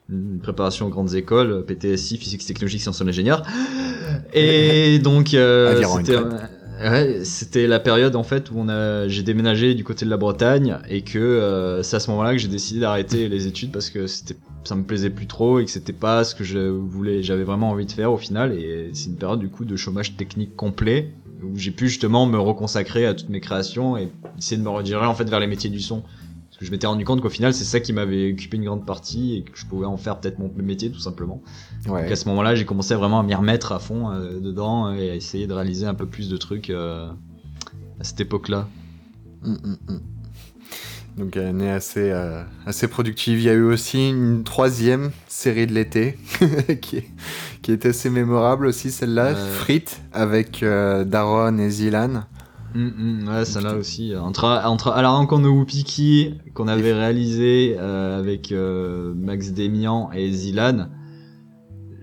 une préparation aux grandes écoles, PTSI, physique, technologie, sciences de l'ingénieur. Et donc, euh, c'était, traite. ouais, c'était la période en fait où on a, j'ai déménagé du côté de la Bretagne et que euh, c'est à ce moment-là que j'ai décidé d'arrêter les études parce que c'était, ça me plaisait plus trop et que c'était pas ce que je voulais, j'avais vraiment envie de faire au final. Et c'est une période du coup de chômage technique complet où j'ai pu justement me reconsacrer à toutes mes créations et essayer de me rediriger en fait vers les métiers du son. Parce que je m'étais rendu compte qu'au final, c'est ça qui m'avait occupé une grande partie et que je pouvais en faire peut-être mon métier tout simplement. Ouais. Donc à ce moment-là, j'ai commencé vraiment à m'y remettre à fond euh, dedans et à essayer de réaliser un peu plus de trucs euh, à cette époque-là. Mm, mm, mm. Donc année assez, euh, assez productive. Il y a eu aussi une troisième série de l'été qui, est, qui est assez mémorable aussi, celle-là, Euh. Frites, avec euh, Daron et Zilan. Hum, hum, ouais, ça là aussi. euh, Entre, entre à la rencontre de Wupiki qu'on avait réalisé euh, avec euh, Max Demian et Zilan,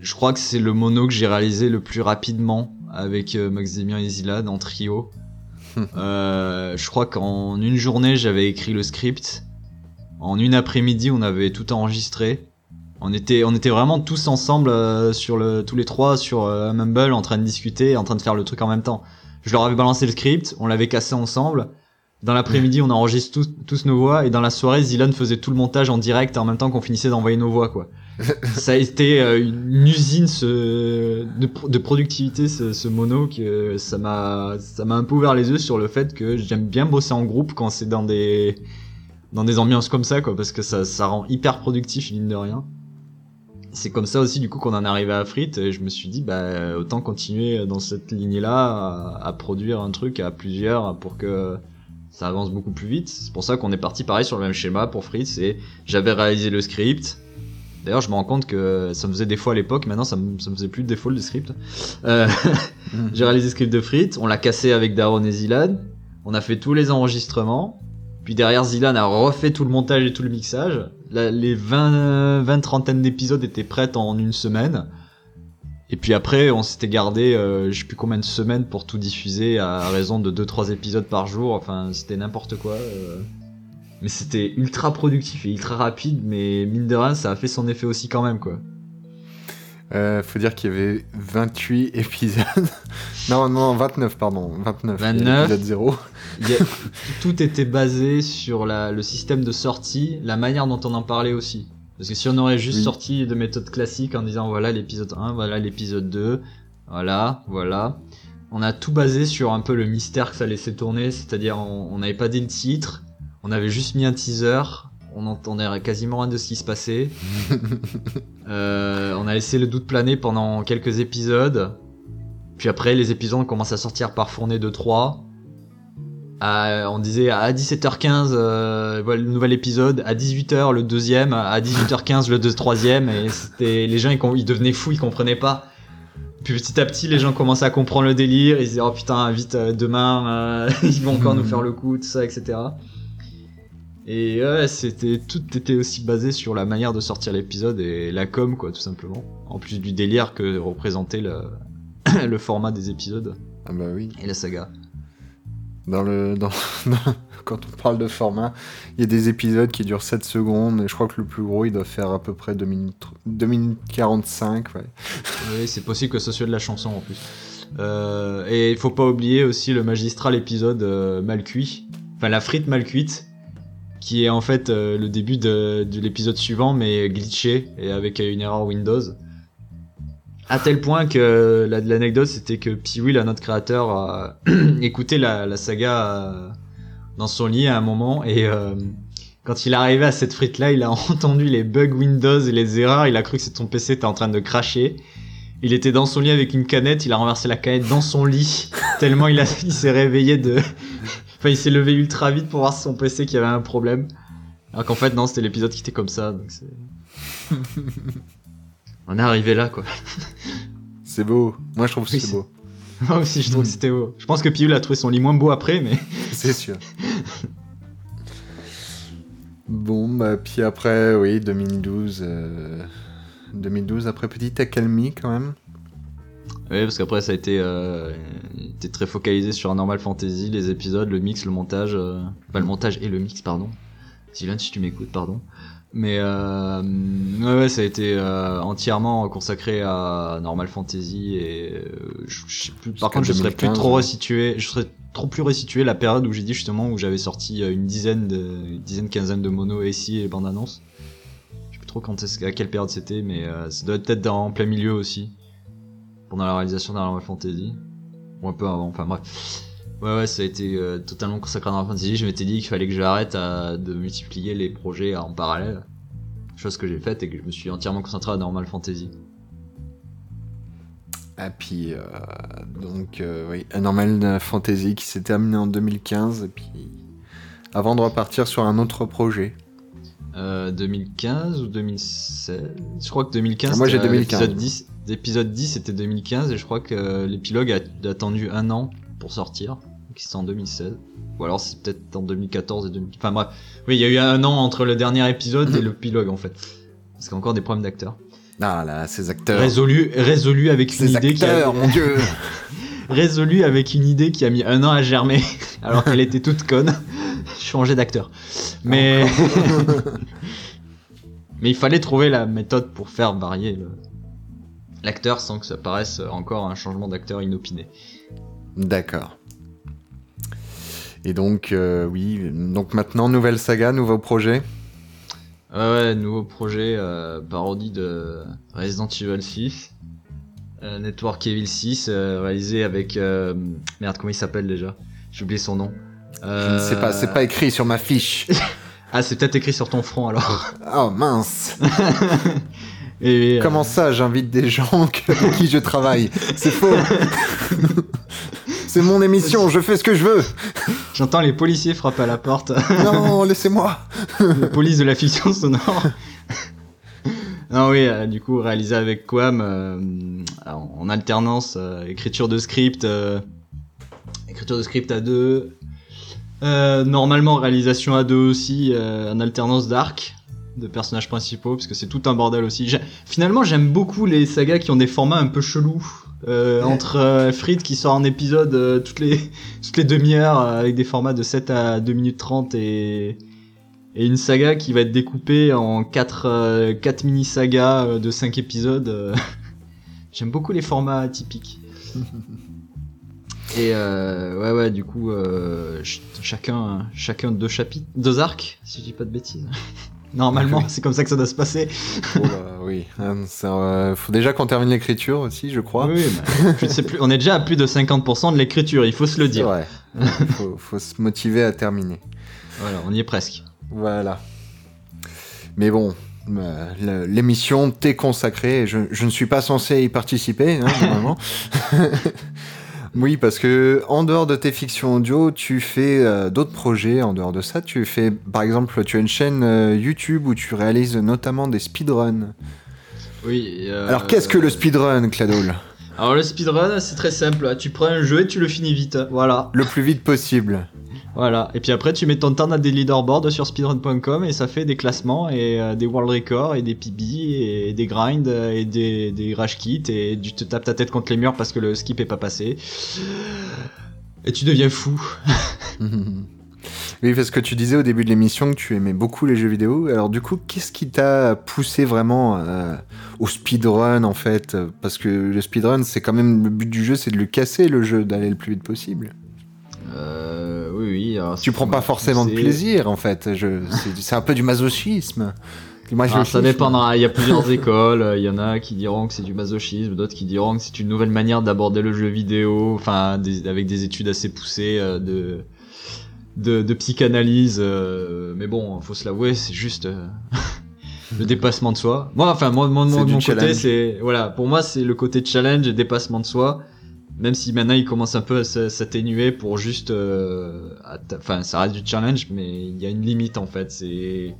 je crois que c'est le mono que j'ai réalisé le plus rapidement avec euh, Max Demian et Zilan en trio. Euh, je crois qu'en une journée j'avais écrit le script. En une après-midi on avait tout enregistré. On était, on était vraiment tous ensemble euh, sur le, tous les trois sur euh, Mumble en train de discuter, en train de faire le truc en même temps. Je leur avais balancé le script, on l'avait cassé ensemble. Dans l'après-midi, on enregistre tous, tous nos voix et dans la soirée, Zilan faisait tout le montage en direct en même temps qu'on finissait d'envoyer nos voix, quoi. ça a été euh, une usine ce, de, pro- de productivité ce, ce mono que ça m'a ça m'a un peu ouvert les yeux sur le fait que j'aime bien bosser en groupe quand c'est dans des dans des ambiances comme ça quoi parce que ça ça rend hyper productif mine de rien. C'est comme ça aussi du coup qu'on en est arrivé à Frit et je me suis dit bah autant continuer dans cette lignée là à, à produire un truc à plusieurs pour que ça avance beaucoup plus vite. C'est pour ça qu'on est parti pareil sur le même schéma pour Fritz et j'avais réalisé le script. D'ailleurs, je me rends compte que ça me faisait défaut à l'époque, maintenant ça me, ça me faisait plus de défaut le script. Euh, J'ai réalisé le script de Fritz, on l'a cassé avec Daron et Zilan, on a fait tous les enregistrements, puis derrière Zilan a refait tout le montage et tout le mixage. Les 20, 20 trentaines d'épisodes étaient prêtes en une semaine. Et puis après, on s'était gardé, euh, je sais plus combien de semaines pour tout diffuser à raison de 2-3 épisodes par jour. Enfin, c'était n'importe quoi. euh. Mais c'était ultra productif et ultra rapide, mais mine de rien, ça a fait son effet aussi quand même, quoi. Euh, faut dire qu'il y avait 28 épisodes. non, non, 29, pardon. 29. 29. Épisode 0. Il y a- tout était basé sur la, le système de sortie, la manière dont on en parlait aussi. Parce que si on aurait juste Oui. sorti de méthode classique en disant voilà l'épisode 1, voilà l'épisode 2, voilà, voilà, on a tout basé sur un peu le mystère que ça laissait tourner, c'est-à-dire on n'avait pas dit le titre, on avait juste mis un teaser, on entendait quasiment rien de ce qui se passait. Euh, on a laissé le doute planer pendant quelques épisodes. Puis après, les épisodes commencé à sortir par fournée de 3. À- on disait à 17h15 euh, le nouvel épisode, à 18h le deuxième, à 18h15 le deux, troisième, et c'était les gens ils, devenaient fous, ils comprenaient pas. Puis petit à petit les gens commençaient à comprendre le délire, ils disaient oh putain vite euh, demain euh, ils vont encore nous faire le coup, tout ça, etc. Et ouais, c'était tout était aussi basé sur la manière de sortir l'épisode et la com quoi tout simplement. En plus du délire que représentait le, le format des épisodes Ah bah oui. et la saga. Dans le, dans, quand on parle de format, il y a des épisodes qui durent 7 secondes. Et je crois que le plus gros, il doit faire à peu près 2 minutes, 2 minutes 45. Ouais. Oui, c'est possible que ce soit de la chanson en plus. Euh, et il faut pas oublier aussi le magistral épisode euh, mal cuit, enfin la frite mal cuite, qui est en fait euh, le début de, de l'épisode suivant mais glitché et avec euh, une erreur Windows. À tel point que la- l'anecdote c'était que Pee-Wee, là, notre créateur, a écouté la, saga euh, dans son lit à un moment et euh, quand il est arrivé à cette frite là, il a entendu les bugs Windows et les erreurs, il a cru que son PC était en train de cracher. Il était dans son lit avec une canette, il a renversé la canette dans son lit, tellement il, il s'est réveillé de... Enfin, il s'est levé ultra vite pour voir sur son PC qu'il y avait un problème. Alors qu'en fait, non, c'était l'épisode qui était comme ça, donc c'est... On est arrivé là, quoi. C'est beau. Moi, je trouve que Oui, c'est beau. Moi aussi, je trouve que c'était beau. Je pense que Piul a trouvé son lit moins beau après, mais... C'est sûr. Bon, bah, puis après, oui, 2012. euh, 2012, après petite accalmie quand même. Oui, parce qu'après, ça a été, euh, très focalisé sur Normal Fantasy, les épisodes, le mix, le montage. euh, Enfin, le montage et le mix, pardon. Dylan, si tu m'écoutes, pardon. Mais euh, ouais, ouais, ça a été euh, entièrement consacré à Normal Fantasy et euh, je, je sais plus. Par contre, je serais plus 2015, trop ouais. resitué. Je serais trop plus resitué la période où j'ai dit justement où j'avais sorti euh, une dizaine, de, une dizaine, quinzaine de mono ici et bande annonce. Je sais plus trop quand à quelle période c'était, mais euh, ça doit être peut-être dans en plein milieu aussi pendant la réalisation Normal Fantasy ou un peu avant. Enfin bref. Ouais, ouais, ça a été euh, totalement consacré à Normal Fantasy. Je m'étais dit qu'il fallait que j'arrête de multiplier les projets en parallèle. Chose que j'ai faite et que je me suis entièrement concentré à Normal Fantasy. Ah, puis, euh, donc, euh, oui, normal fantasy qui s'est terminé en 2015. Et puis, avant de repartir sur un autre projet. Euh, 2015 ou 2016 Je crois que 2015. Ah, moi, j'ai c'était, euh, 2015. L'épisode 10, l'épisode 10 c'était 2015 et je crois que l'épilogue a attendu un an pour sortir. Donc c'était en 2016. Ou alors c'est peut-être en 2014 et 2015. Enfin bref. Oui, il y a eu un an entre le dernier épisode et le pilogue en fait. Parce qu'il y a encore des problèmes d'acteurs. Ah là, ces acteurs. Résolu, résolu avec une Ces idée qui a, acteurs, mon dieu résolu avec une idée qui a mis un an à germer alors qu'elle était toute conne. Changer d'acteur. Mais mais il fallait trouver la méthode pour faire varier le- l'acteur sans que ça paraisse encore un changement d'acteur inopiné. D'accord. Et donc, euh, oui, donc maintenant, nouvelle saga, nouveau projet? Ouais, ouais, nouveau projet, euh, parodie de Resident Evil 6. Euh, Network Evil 6, euh, réalisé avec... merde, comment il s'appelle déjà? J'ai oublié son nom. Je ne sais pas, c'est pas écrit sur ma fiche. Ah, c'est peut-être écrit sur ton front alors. Oh mince. Et, euh, Comment ça, j'invite des gens avec qui je travaille C'est faux. c'est mon émission, je fais ce que je veux. J'entends les policiers frapper à la porte. Non, laissez-moi. la police de la fiction sonore. non, oui, euh, du coup, réalisé avec Quam, euh, en alternance, euh, écriture de script, écriture de script à deux. Normalement, réalisation à deux aussi, en alternance d'arc de personnages principaux, parce que c'est tout un bordel aussi. J'ai- Finalement, j'aime beaucoup les sagas qui ont des formats un peu chelous. Euh, Ouais. Entre euh, Frit qui sort un épisode euh, toutes les, toutes les demi-heures euh, avec des formats de 7 à 2 minutes 30 et, et une saga qui va être découpée en 4, euh, quatre mini-sagas de 5 épisodes. J'aime beaucoup les formats atypiques. Et euh, ouais ouais du coup euh, ch- chacun chacun deux chapitres deux arcs si je dis pas de bêtises. Normalement Oui. c'est comme ça que ça doit se passer. Oh oui, Hein, ça, euh, faut déjà qu'on termine l'écriture aussi, je crois. Oui, bah, je sais plus, on est déjà à plus de 50% de l'écriture, il faut se le dire. vrai. faut, faut se motiver à terminer. Voilà, on y est presque. Voilà. Mais bon, euh, l'émission t'est consacrée je ne suis pas censé y participer, hein, normalement. oui, parce que en dehors de tes fictions audio, tu fais euh, d'autres projets. En dehors de ça, tu fais, par exemple, tu as une chaîne euh, YouTube où tu réalises notamment des speedruns. Oui. euh, Alors, qu'est-ce que le speedrun, Cladoul? Alors le speedrun, c'est très simple. Tu prends un jeu et tu le finis vite. Voilà. Le plus vite possible. Voilà. Et puis après, tu mets ton temps dans des leaderboards sur speedrun.com et ça fait des classements et euh, des world records et des PB et des grinds et des, des rage kits et tu te tapes ta tête contre les murs parce que le skip est pas passé. Et tu deviens fou. Oui, parce que tu disais au début de l'émission que tu aimais beaucoup les jeux vidéo. Alors du coup, qu'est-ce qui t'a poussé vraiment euh, au speedrun en fait? Parce que le speedrun, c'est quand même le but du jeu, c'est de le casser le jeu, d'aller le plus vite possible. Euh, oui, oui. alors, Tu prends pas forcément de plaisir en fait. Je... c'est- un peu du masochisme. Du Ah, ça dépendra, il y a plusieurs écoles, il y en a qui diront que c'est du masochisme, d'autres qui diront que c'est une nouvelle manière d'aborder le jeu vidéo, enfin des- avec des études assez poussées euh, de, de, de psychanalyse, euh, mais bon, faut se l'avouer, c'est juste euh, le dépassement de soi. Moi, enfin, moi, mon côté, challenge. c'est voilà, pour moi c'est le côté challenge et dépassement de soi. Même si maintenant il commence un peu à s'atténuer pour juste, euh, enfin ça reste du challenge, mais il y a une limite en fait. C'est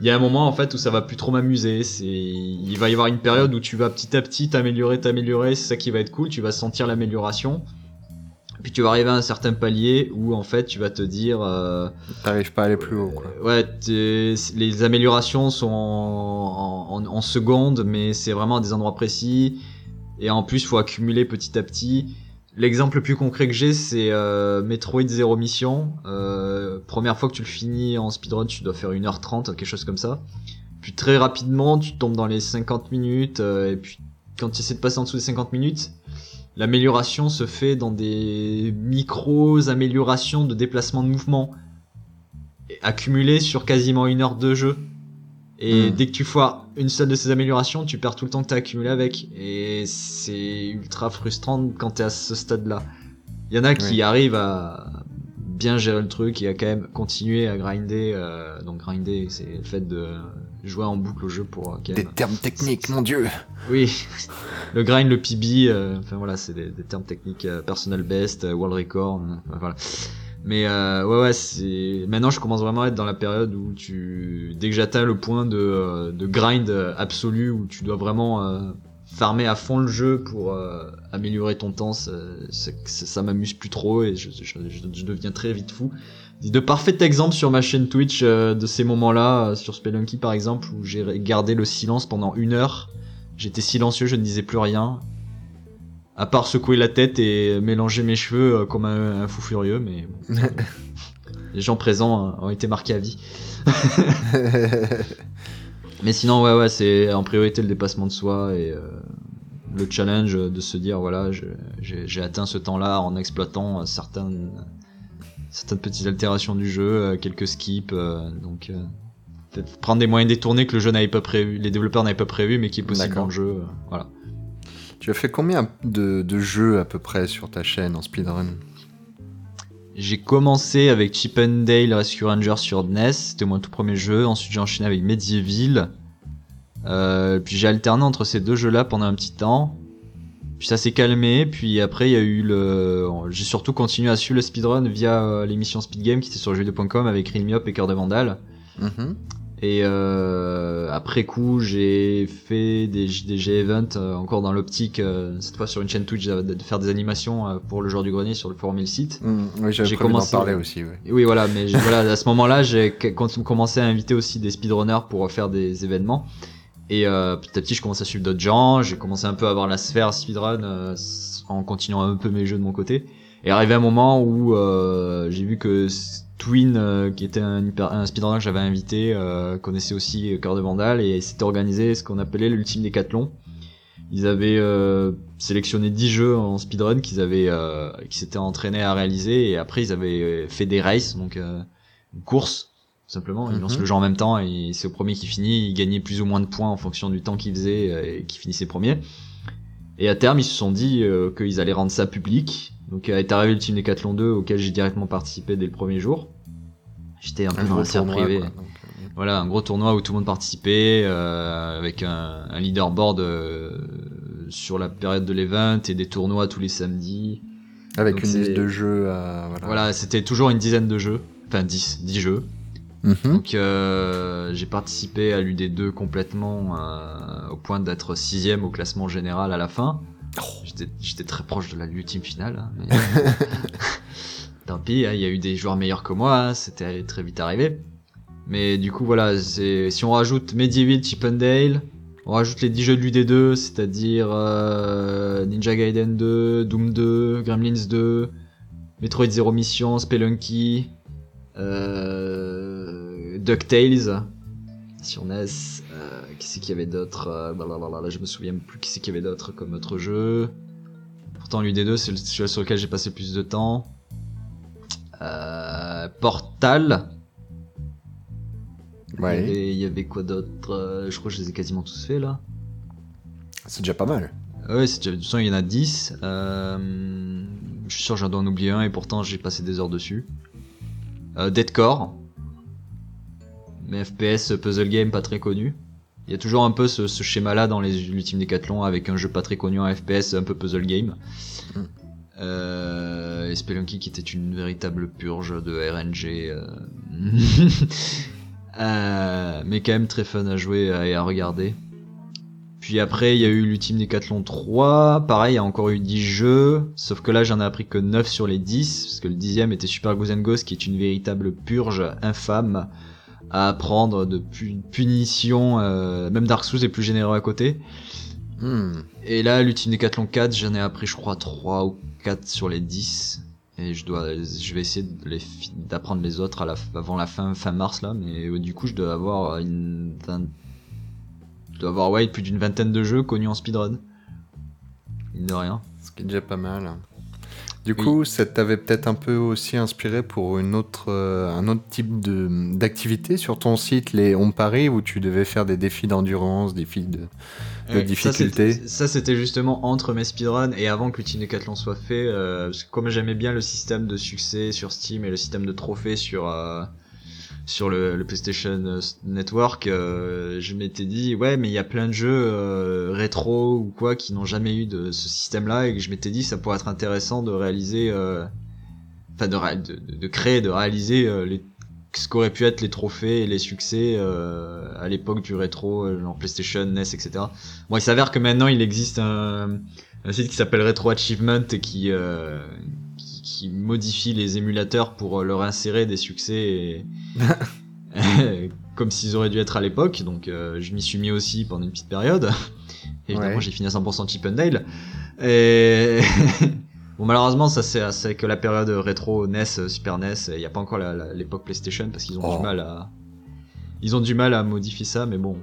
il y a un moment en fait où ça va plus trop m'amuser. C'est, il va y avoir une période où tu vas petit à petit t'améliorer, t'améliorer. C'est ça qui va être cool. Tu vas sentir l'amélioration. Puis tu vas arriver à un certain palier où en fait tu vas te dire, euh, T'arrives pas à aller plus haut quoi. euh, ouais, les améliorations sont en, en, en secondes, mais c'est vraiment à des endroits précis. Et en plus, faut accumuler petit à petit. L'exemple le plus concret que j'ai, c'est euh, Metroid Zero Mission. Euh, première fois que tu le finis en speedrun, tu dois faire 1h30, quelque chose comme ça. Puis très rapidement, tu tombes dans les 50 minutes. euh, et puis quand tu essaies de passer en dessous des 50 minutes, l'amélioration se fait dans des micros améliorations de déplacement de mouvement accumulées sur quasiment une heure de jeu. Et Hmm. dès que tu foires une seule de ces améliorations, tu perds tout le temps que t'as accumulé avec. Et c'est ultra frustrant quand t'es à ce stade-là. Il y en a qui Oui. arrivent à bien gérer le truc et à quand même continuer à grinder. euh, donc grinder, c'est le fait de jouer en boucle au jeu pour euh, quand Des même- termes techniques, mon dieu. oui, le grind, le PB, euh, enfin voilà, c'est des, des termes techniques, euh, personal best, euh, world record, euh, enfin, voilà. Mais euh, ouais, ouais, c'est. Maintenant, je commence vraiment à être dans la période où tu, dès que j'atteins le point de, euh, de grind euh, absolu, où tu dois vraiment euh, farmer à fond le jeu pour euh, améliorer ton temps, ça, ça, ça m'amuse plus trop et je, je, je, deviens très vite fou. De parfaits exemples sur ma chaîne Twitch euh, de ces moments-là, sur Spelunky par exemple, où j'ai gardé le silence pendant une heure. J'étais silencieux, je ne disais plus rien. À part secouer la tête et mélanger mes cheveux euh, comme un, un fou furieux, mais bon. les gens présents euh, ont été marqués à vie. Mais sinon, ouais, ouais, c'est en priorité le dépassement de soi et euh, le challenge de se dire, voilà, j'ai atteint ce temps-là en exploitant euh, certaines, certaines petites altérations du jeu, quelques skips, euh, donc... euh, peut-être prendre des moyens détournés que le jeu n'avait pas prévu, les développeurs n'avaient pas prévu, mais qui est possible dans le jeu. voilà. Tu as fait combien de, de jeux à peu près sur ta chaîne en speedrun J'ai commencé avec Chip and Dale Rescue Rangers sur NES, c'était mon tout premier jeu. Ensuite, j'ai enchaîné avec Medieval. Euh, puis j'ai alterné entre ces deux jeux-là pendant un petit temps. Puis ça s'est calmé. Puis après, il y a eu le. J'ai surtout continué à suivre le speedrun via euh, l'émission Speed Game qui était sur jeuxvideo.com avec Rilmiop et Cœur de Vandal. Mhm. Et euh, après coup, j'ai fait des, des G-Events euh, encore dans l'optique, euh, cette fois sur une chaîne Twitch, de, faire des animations euh, pour le jour du grenier sur le forum et le site. Mm, Oui, j'avais J'ai commencé- parler aussi. Et oui, voilà, mais voilà, à ce moment-là, j'ai commencé à inviter aussi des speedrunners pour faire des événements. Et euh, petit à petit, je commence à suivre d'autres gens. J'ai commencé un peu à avoir la sphère speedrun euh, en continuant un peu mes jeux de mon côté. Et arrivé un moment où euh, j'ai vu que Twin, euh, qui était un, un speedrunner que j'avais invité, euh, connaissait aussi Cœur de Vandal et s'était organisé ce qu'on appelait l'ultime décathlon. Ils avaient euh, sélectionné 10 jeux en speedrun qu'ils avaient, euh, qui s'étaient entraînés à réaliser et après ils avaient euh, fait des races, donc euh, une course tout simplement. Ils Mhm. lancent le jeu en même temps et c'est au premier qui finit. Il gagnait plus ou moins de points en fonction du temps qu'il faisait euh, et qui finissait premier. Et à terme, ils se sont dit euh, qu'ils allaient rendre ça public. Donc est arrivé le Team Decathlon 2 auquel j'ai directement participé dès le premier jour. J'étais un peu Un dans gros la sphère privée. quoi, donc, euh, Voilà, un gros tournoi où tout le monde participait, euh, avec un, un leaderboard euh, sur la période de l'event et des tournois tous les samedis. Avec Donc une liste de jeux à. Voilà. Voilà, c'était toujours une dizaine de jeux, enfin 10, 10 jeux. Mhm. Donc euh, j'ai participé à l'UD2 complètement euh, au point d'être sixième au classement général à la fin. J'étais- J'étais très proche de la l'ultime finale. hein, mais- Tant pis, hein, il y a eu des joueurs meilleurs que moi, hein, c'était très vite arrivé. Mais du coup voilà, si on rajoute Medieval, Chip and Dale, on rajoute les 10 jeux de l'UD2, c'est-à-dire euh, Ninja Gaiden 2, Doom 2, Gremlins 2, Metroid Zero Mission, Spelunky, euh, DuckTales sur NES. Euh, qui c'est qu'il y avait d'autres euh, Là, je me souviens plus qui c'est qu'il y avait d'autres comme autre jeu. Pourtant, l'UD2, c'est le celui sur lequel j'ai passé plus de temps. Euh, Portal. Il, y Ouais, avait, il y avait quoi d'autre Euh, Je crois que je les ai quasiment tous faits là. c'est déjà pas mal. Ouais, c'est déjà- de toute façon, il y en a 10. Euh, je suis sûr que j'en dois en oublier un et pourtant j'ai passé des heures dessus. Euh, Deadcore. Mais FPS puzzle game pas très connu. Il y a toujours un peu ce, ce schéma-là dans les ultimes décathlon avec un jeu pas très connu en FPS, un peu puzzle game. Mm. Euh, et Spelunky qui était une véritable purge de RNG. euh. Euh, mais quand même très fun à jouer et à regarder. Puis après, il y a eu l'Ultime Décathlon 3. Pareil, il y a encore eu 10 jeux. Sauf que là, j'en ai appris que 9 sur les 10. Parce que le dixième était Super Goose and Ghost, qui est une véritable purge infâme à apprendre de pu- punition. euh, même Dark Souls est plus généreux à côté. Hmm. Et là, l'Ultime Décathlon 4, j'en ai appris, je crois, 3 ou 4 sur les 10. Et je dois, je vais essayer les d'apprendre les autres à la, avant la fin, fin mars, là. Mais euh, du coup, je dois avoir une vingt- je dois avoir, ouais, plus d'une vingtaine de jeux connus en speedrun. Mine de rien. Ce qui est déjà pas mal. Du Oui. coup, ça t'avait peut-être un peu aussi inspiré pour une autre, euh, un autre type d'activité sur ton site, les On Paris, où tu devais faire des défis d'endurance, des défis de, de Ouais, difficulté. Ça, c'était- justement entre mes speedruns et avant que Decathlon soit fait. euh, parce que comme j'aimais bien le système de succès sur Steam et le système de trophées sur euh, sur le, le PlayStation euh, Network, euh, je m'étais dit ouais, mais il y a plein de jeux euh, rétro ou quoi qui n'ont jamais eu de ce système-là et que je m'étais dit ça pourrait être intéressant de réaliser, euh, enfin de, de, de- créer, de réaliser euh, les ce qu'auraient pu être les trophées et les succès à l'époque du rétro, genre PlayStation, NES, etc. Bon, il s'avère que maintenant il existe un, un site qui s'appelle Retro Achievement et qui, qui, qui modifie les émulateurs pour euh, leur insérer des succès et- comme s'ils auraient dû être à l'époque. Donc euh, je m'y suis mis aussi pendant une petite période. Évidemment, Ouais. j'ai fini à 100% Chip and Dale. Et bon, malheureusement, ça c'est que la période rétro NES, Super NES. Il n'y a pas encore l'époque PlayStation parce qu'ils ont Oh. du mal à ils ont du mal à modifier ça, mais bon.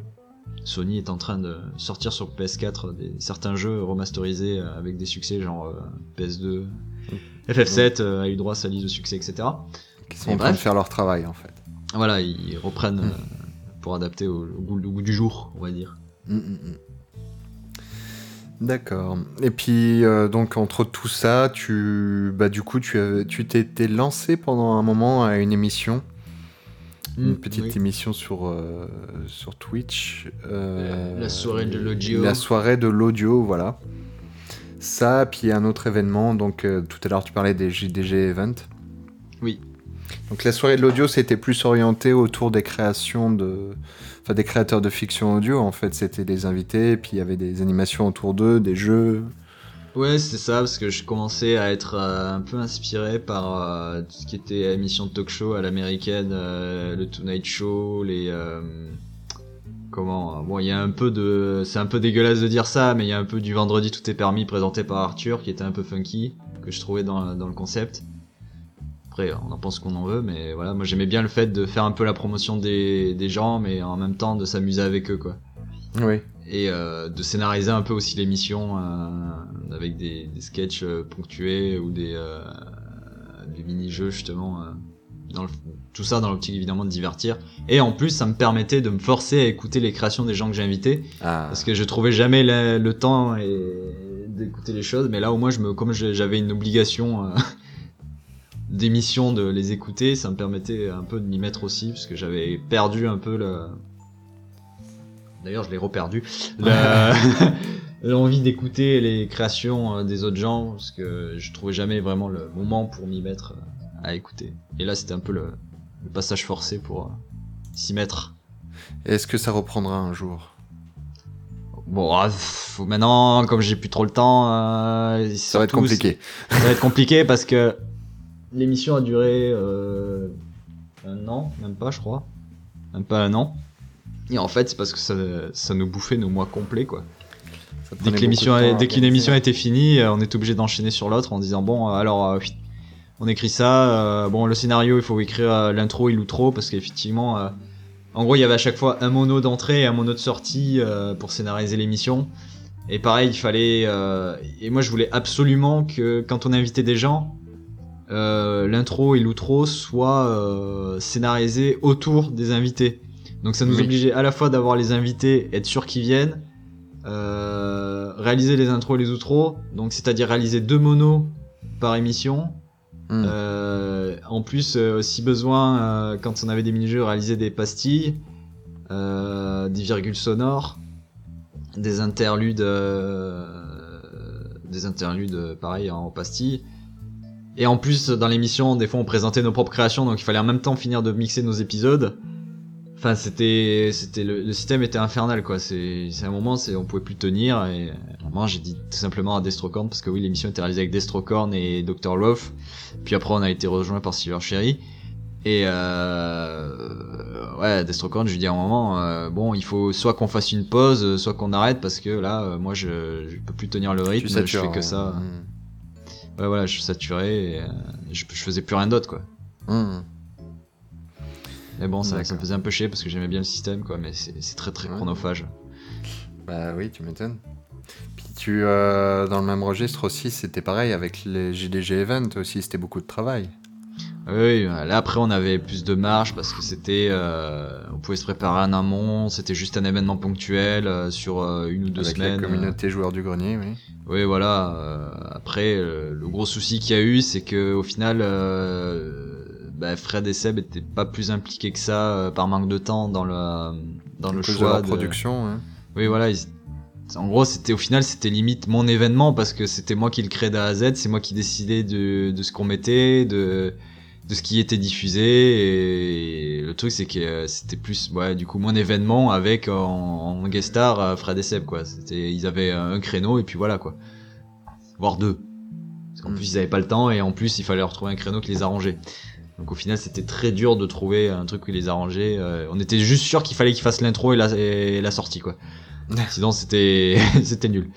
Sony est en train de sortir sur PS4 des, certains jeux remasterisés euh, avec des succès genre euh, PS2, FF7 euh, a eu droit à sa liste de succès, etc. qui sont en train de faire leur travail, en fait. Voilà, ils reprennent Mm. euh, pour adapter au, au goût, au goût du jour, on va dire. Mm, mm. D'accord. Et puis, euh, donc, entre tout ça, tu, bah, du coup, tu t'étais lancé pendant un moment à une émission, une petite oui. émission sur, euh, sur Twitch. euh, La soirée de l'audio. La soirée de l'audio, voilà. Ça, puis un autre événement, donc euh, tout à l'heure tu parlais des JDG Event. Oui. Donc la soirée de l'audio, c'était plus orienté autour des créations de... Enfin, des créateurs de fiction audio, en fait. C'était des invités, puis il y avait des animations autour d'eux, des jeux. Ouais, c'est ça, parce que je commençais à être euh, un peu inspiré par euh, tout ce qui était émission de talk show à l'américaine, le Tonight Show, les... euh, comment Bon, il y a un peu de... C'est un peu dégueulasse de dire ça, mais il y a un peu du vendredi tout est permis présenté par Arthur, qui était un peu funky, que je trouvais dans, dans le concept. Après, on en pense qu'on en veut, mais voilà, moi j'aimais bien le fait de faire un peu la promotion des, des gens, mais en même temps de s'amuser avec eux, quoi Oui. et euh, de scénariser un peu aussi l'émission euh, avec des, des sketchs euh, ponctués ou des, euh, des mini-jeux justement. Dans le- tout ça dans l'optique évidemment de divertir. Et en plus, ça me permettait de me forcer à écouter les créations des gens que j'invitais Ah. parce que je trouvais jamais le, le temps et d'écouter les choses. Mais là, au moins, je me, comme j'avais une obligation euh, d'émission de les écouter, ça me permettait un peu de m'y mettre aussi parce que j'avais perdu un peu le. D'ailleurs, je l'ai reperdu. Le- L'envie d'écouter les créations euh, des autres gens parce que je trouvais jamais vraiment le moment pour m'y mettre euh, à écouter. Et là, c'était un peu le, le passage forcé pour euh, s'y mettre. Est-ce que ça reprendra un jour? Bon, ah, maintenant, comme j'ai plus trop le temps, euh, Ça va être compliqué. Ça va être compliqué parce que l'émission a duré euh, un an, même pas, je crois. Même pas un an. Et en fait, c'est parce que ça, ça nous bouffait nos mois complets, quoi. Dès qu'une organiser. émission était finie, euh, on est obligé d'enchaîner sur l'autre en disant bon, euh, alors, on écrit ça. euh, bon, le scénario, il faut écrire euh, l'intro et l'outro parce qu'effectivement, euh, en gros, il y avait à chaque fois un mono d'entrée et un mono de sortie pour scénariser l'émission. Et pareil, il fallait. et moi, je voulais absolument que quand on invitait des gens, euh, l'intro et l'outro soient euh, scénarisés autour des invités. Donc ça nous Oui. obligeait à la fois d'avoir les invités, être sûr qu'ils viennent, euh, réaliser les intros et les outros, donc c'est-à-dire réaliser deux monos par émission. Hmm. Euh, en plus, euh, si besoin, euh, quand on avait des mini-jeux, réaliser des pastilles, euh, des virgules sonores, des interludes, des interludes pareil en pastilles. Et en plus, dans l'émission, des fois, on présentait nos propres créations, donc il fallait en même temps finir de mixer nos épisodes. Enfin, c'était, c'était le, système était infernal, quoi. C'est, c'est un moment, c'est, on pouvait plus tenir. Moment, j'ai dit tout simplement à Destrocorn, parce que oui, l'émission était réalisée avec Destrocorn et Dr. Love. Puis après, on a été rejoint par Silver Cherry. Et euh, ouais, Destrocorn, je lui dis à un moment, euh, bon, il faut soit qu'on fasse une pause, soit qu'on arrête, parce que là, euh, moi, je, je peux plus tenir le rythme. Je fais que ça. Hmm. Ouais, voilà, je suis saturé. Et, euh, je, je faisais plus rien d'autre, quoi. Hmm. Mais bon, ça, ça me faisait un peu chier parce que j'aimais bien le système, quoi. Mais c'est très très chronophage. Bah oui, tu m'étonnes. Puis tu, euh, dans le même registre aussi, c'était pareil avec les JDG Event aussi, c'était beaucoup de travail. Oui, là après on avait plus de marge parce que c'était, euh, on pouvait se préparer en amont, c'était juste un événement ponctuel euh, sur euh, une ou deux avec semaines. la communauté joueurs du grenier, oui. Oui, voilà. après, le gros souci qu'il y a eu, c'est que au final, bah, Fred et Seb étaient pas plus impliqués que ça par manque de temps dans le dans le de choix leur production, hein. Oui, voilà. ils- En gros, c'était au final, c'était limite mon événement parce que c'était moi qui le créais d'A à Z, c'est moi qui décidais de, de ce qu'on mettait, de, de ce qui était diffusé. Et le truc, c'est que euh, c'était plus, ouais, du coup, mon événement avec en, en guest star euh, Fred et Seb, quoi. C'était, ils avaient un créneau et puis voilà, quoi. Voire deux. Parce qu'en Mm. plus, ils avaient pas le temps et en plus, il fallait leur trouver un créneau qui les arrangeait. Donc au final, c'était très dur de trouver un truc qui les arrangeait. Euh, on était juste sûr qu'il fallait qu'ils fassent l'intro et la, et la sortie, quoi. Sinon, c'était nul.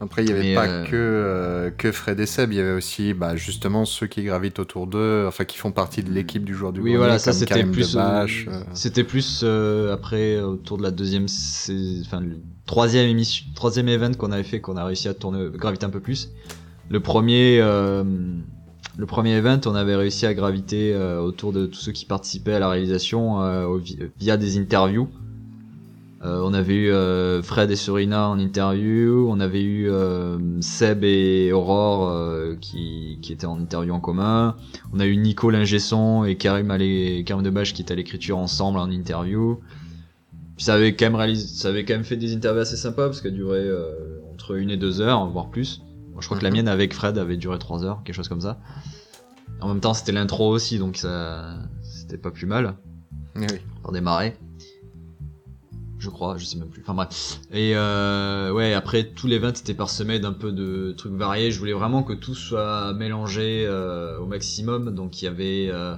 Après, il n'y avait Mais, pas euh, que, euh, que Fred et Seb, il y avait aussi bah, justement ceux qui gravitent autour d'eux, enfin qui font partie de l'équipe du joueur du Oui, voilà, ça c'était plus. Euh, C'était plus après autour de la deuxième, enfin le troisième émission, troisième event qu'on avait fait, qu'on a réussi à tourner, graviter un peu plus. Le premier, le premier event, on avait réussi à graviter autour de tous ceux qui participaient à la réalisation via des interviews. Euh, on avait eu euh, Fred et Serena en interview, on avait eu euh, Seb et Aurore qui, qui étaient en interview en commun, on a eu Nico Lingesson et Karim, à l'é- Karim Debache qui étaient à l'écriture ensemble en interview. Puis ça avait quand même réalisé, ça avait quand même fait des interviews assez sympas parce qu'elle durait euh, entre une et deux heures, voire plus. Je crois que la mienne avec Fred avait duré trois heures, quelque chose comme ça. En même temps, c'était l'intro aussi, donc ça, c'était pas plus mal Oui. pour démarrer. Je crois, je sais même plus. Enfin bref. Et euh, ouais, après tout l'event était parsemé d'un peu de trucs variés. Je voulais vraiment que tout soit mélangé euh, au maximum. Donc il y avait euh,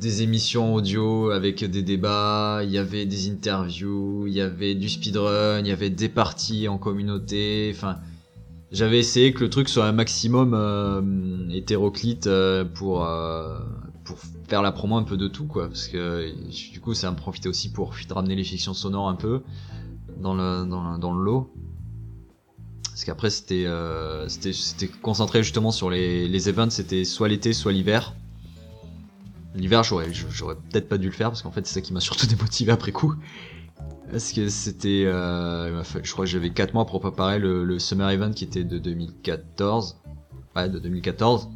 des émissions audio avec des débats, il y avait des interviews, il y avait du speedrun, il y avait des parties en communauté. Enfin, j'avais essayé que le truc soit un maximum hétéroclite pour pour la promo un peu de tout quoi parce que du coup ça me profitait aussi pour ramener les fictions sonores un peu dans le dans, dans le lot. Parce qu'après c'était euh, concentré justement sur les les events c'était soit l'été soit l'hiver. L'hiver j'aurais peut-être pas dû le faire parce qu'en fait c'est ça qui m'a surtout démotivé après coup. Parce que c'était euh, je crois que j'avais 4 mois pour préparer le, le summer event qui était de 2014 ouais de 2014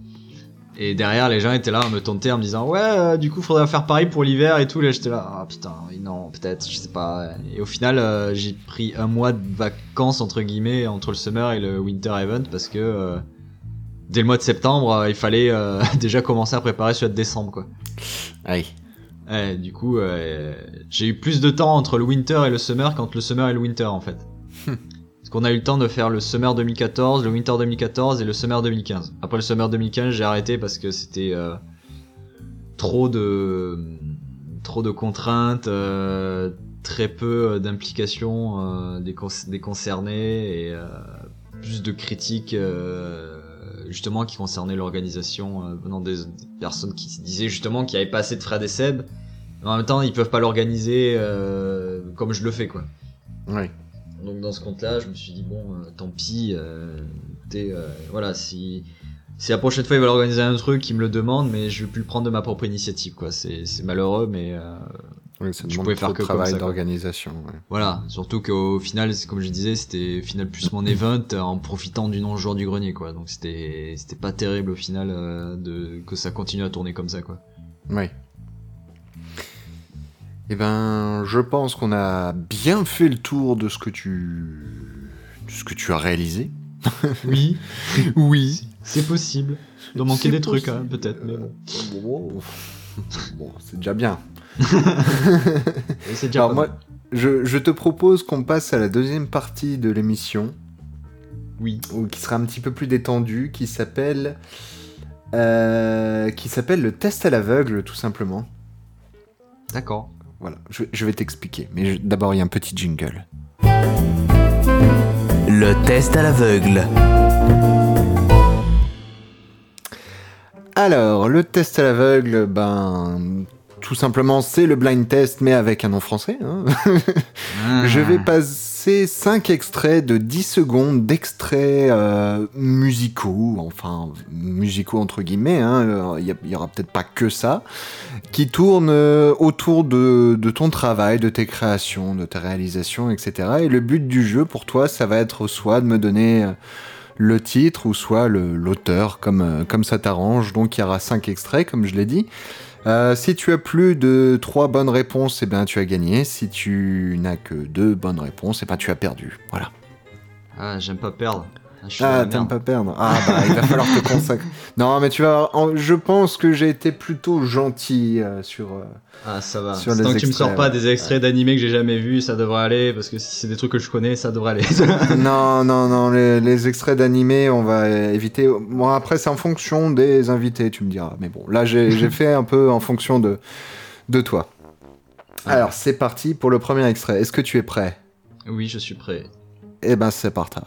et derrière, les gens étaient là à me tenter en me disant ouais, euh, du coup, faudrait faire pareil pour l'hiver et tout. Là, j'étais là, ah putain, oui, non, peut-être, je sais pas. Et au final, euh, j'ai pris un mois de vacances entre guillemets entre le summer et le winter event parce que euh, dès le mois de septembre, il fallait déjà commencer à préparer celui de décembre, quoi. Aïe. Ouais, du coup, j'ai eu plus de temps entre le winter et le summer qu'entre le summer et le winter en fait. Parce qu'on a eu le temps de faire le summer 2014, le winter 2014 et le summer 2015. Après le summer 2015, j'ai arrêté parce que c'était euh, trop de trop de contraintes, euh, très peu euh, d'implication euh, des, cons- des concernés et euh, plus de critiques euh, justement qui concernaient l'organisation euh, venant des, des personnes qui se disaient justement qu'il n'y avait pas assez de Fred et Seb. Mais en même temps, ils peuvent pas l'organiser euh, comme je le fais quoi. Oui. Donc dans ce compte-là, je me suis dit bon, euh, tant pis. Euh, euh, voilà, si si la prochaine fois ils veulent organiser un truc, ils me le demandent, mais je vais plus le prendre de ma propre initiative, quoi. C'est c'est malheureux, mais Oui, ça Je pouvais faire que comme travail ça, d'organisation. ouais. voilà. Surtout qu'au final, comme je disais, c'était au final plus mon event en profitant du non-joueur du grenier, quoi. Donc c'était c'était pas terrible au final de que ça continue à tourner comme ça, quoi. Oui. Eh ben, je pense qu'on a bien fait le tour de ce que tu, de ce que tu as réalisé. Oui, Oui. c'est possible. Il doit manquer des trucs, hein, peut-être. Mais bon. Bon, bon, c'est déjà bien. Déjà Alors moi, je, je te propose qu'on passe à la deuxième partie de l'émission, Oui. ou qui sera un petit peu plus détendue, qui s'appelle, euh, qui s'appelle le test à l'aveugle, tout simplement. D'accord. Voilà, je, je vais t'expliquer. Mais d'abord, il y a un petit jingle. Le test à l'aveugle. Alors, le test à l'aveugle, ben, tout simplement, c'est le blind test, mais avec un nom français. hein. Je vais passer 5 extraits de 10 secondes d'extraits euh, musicaux, enfin musicaux entre guillemets, hein, il y, aura peut-être pas que ça, qui tournent euh, autour de, ton travail, de tes créations, de tes réalisations, etc. Et le but du jeu pour toi, ça va être soit de me donner euh, le titre ou soit l'auteur, comme, comme ça t'arrange. Donc il y aura 5 extraits, comme je l'ai dit. Euh, si tu as plus de 3 bonnes réponses, eh ben, tu as gagné. Si tu n'as que 2 bonnes réponses, eh ben, tu as perdu. Voilà. Ah, j'aime pas perdre. Ah, Ah, t'aimes pas perdre. Ah, bah, il va falloir te consacrer. Non, mais tu vas. Je pense que j'ai été plutôt gentil euh, sur. euh, Ah, ça va. Sur les Tant que tu me extraits, sors pas ouais. des extraits d'animés que j'ai jamais vus, ça devrait aller. Parce que si c'est des trucs que je connais, ça devrait aller. non, non, non, les, les extraits d'animé, on va éviter. Bon, après, c'est en fonction des invités, tu me diras. Mais bon, là, j'ai j'ai fait un peu en fonction de, de toi. Alors, c'est parti pour le premier extrait. Est-ce que tu es prêt? Oui, je suis prêt. Eh ben, c'est parti.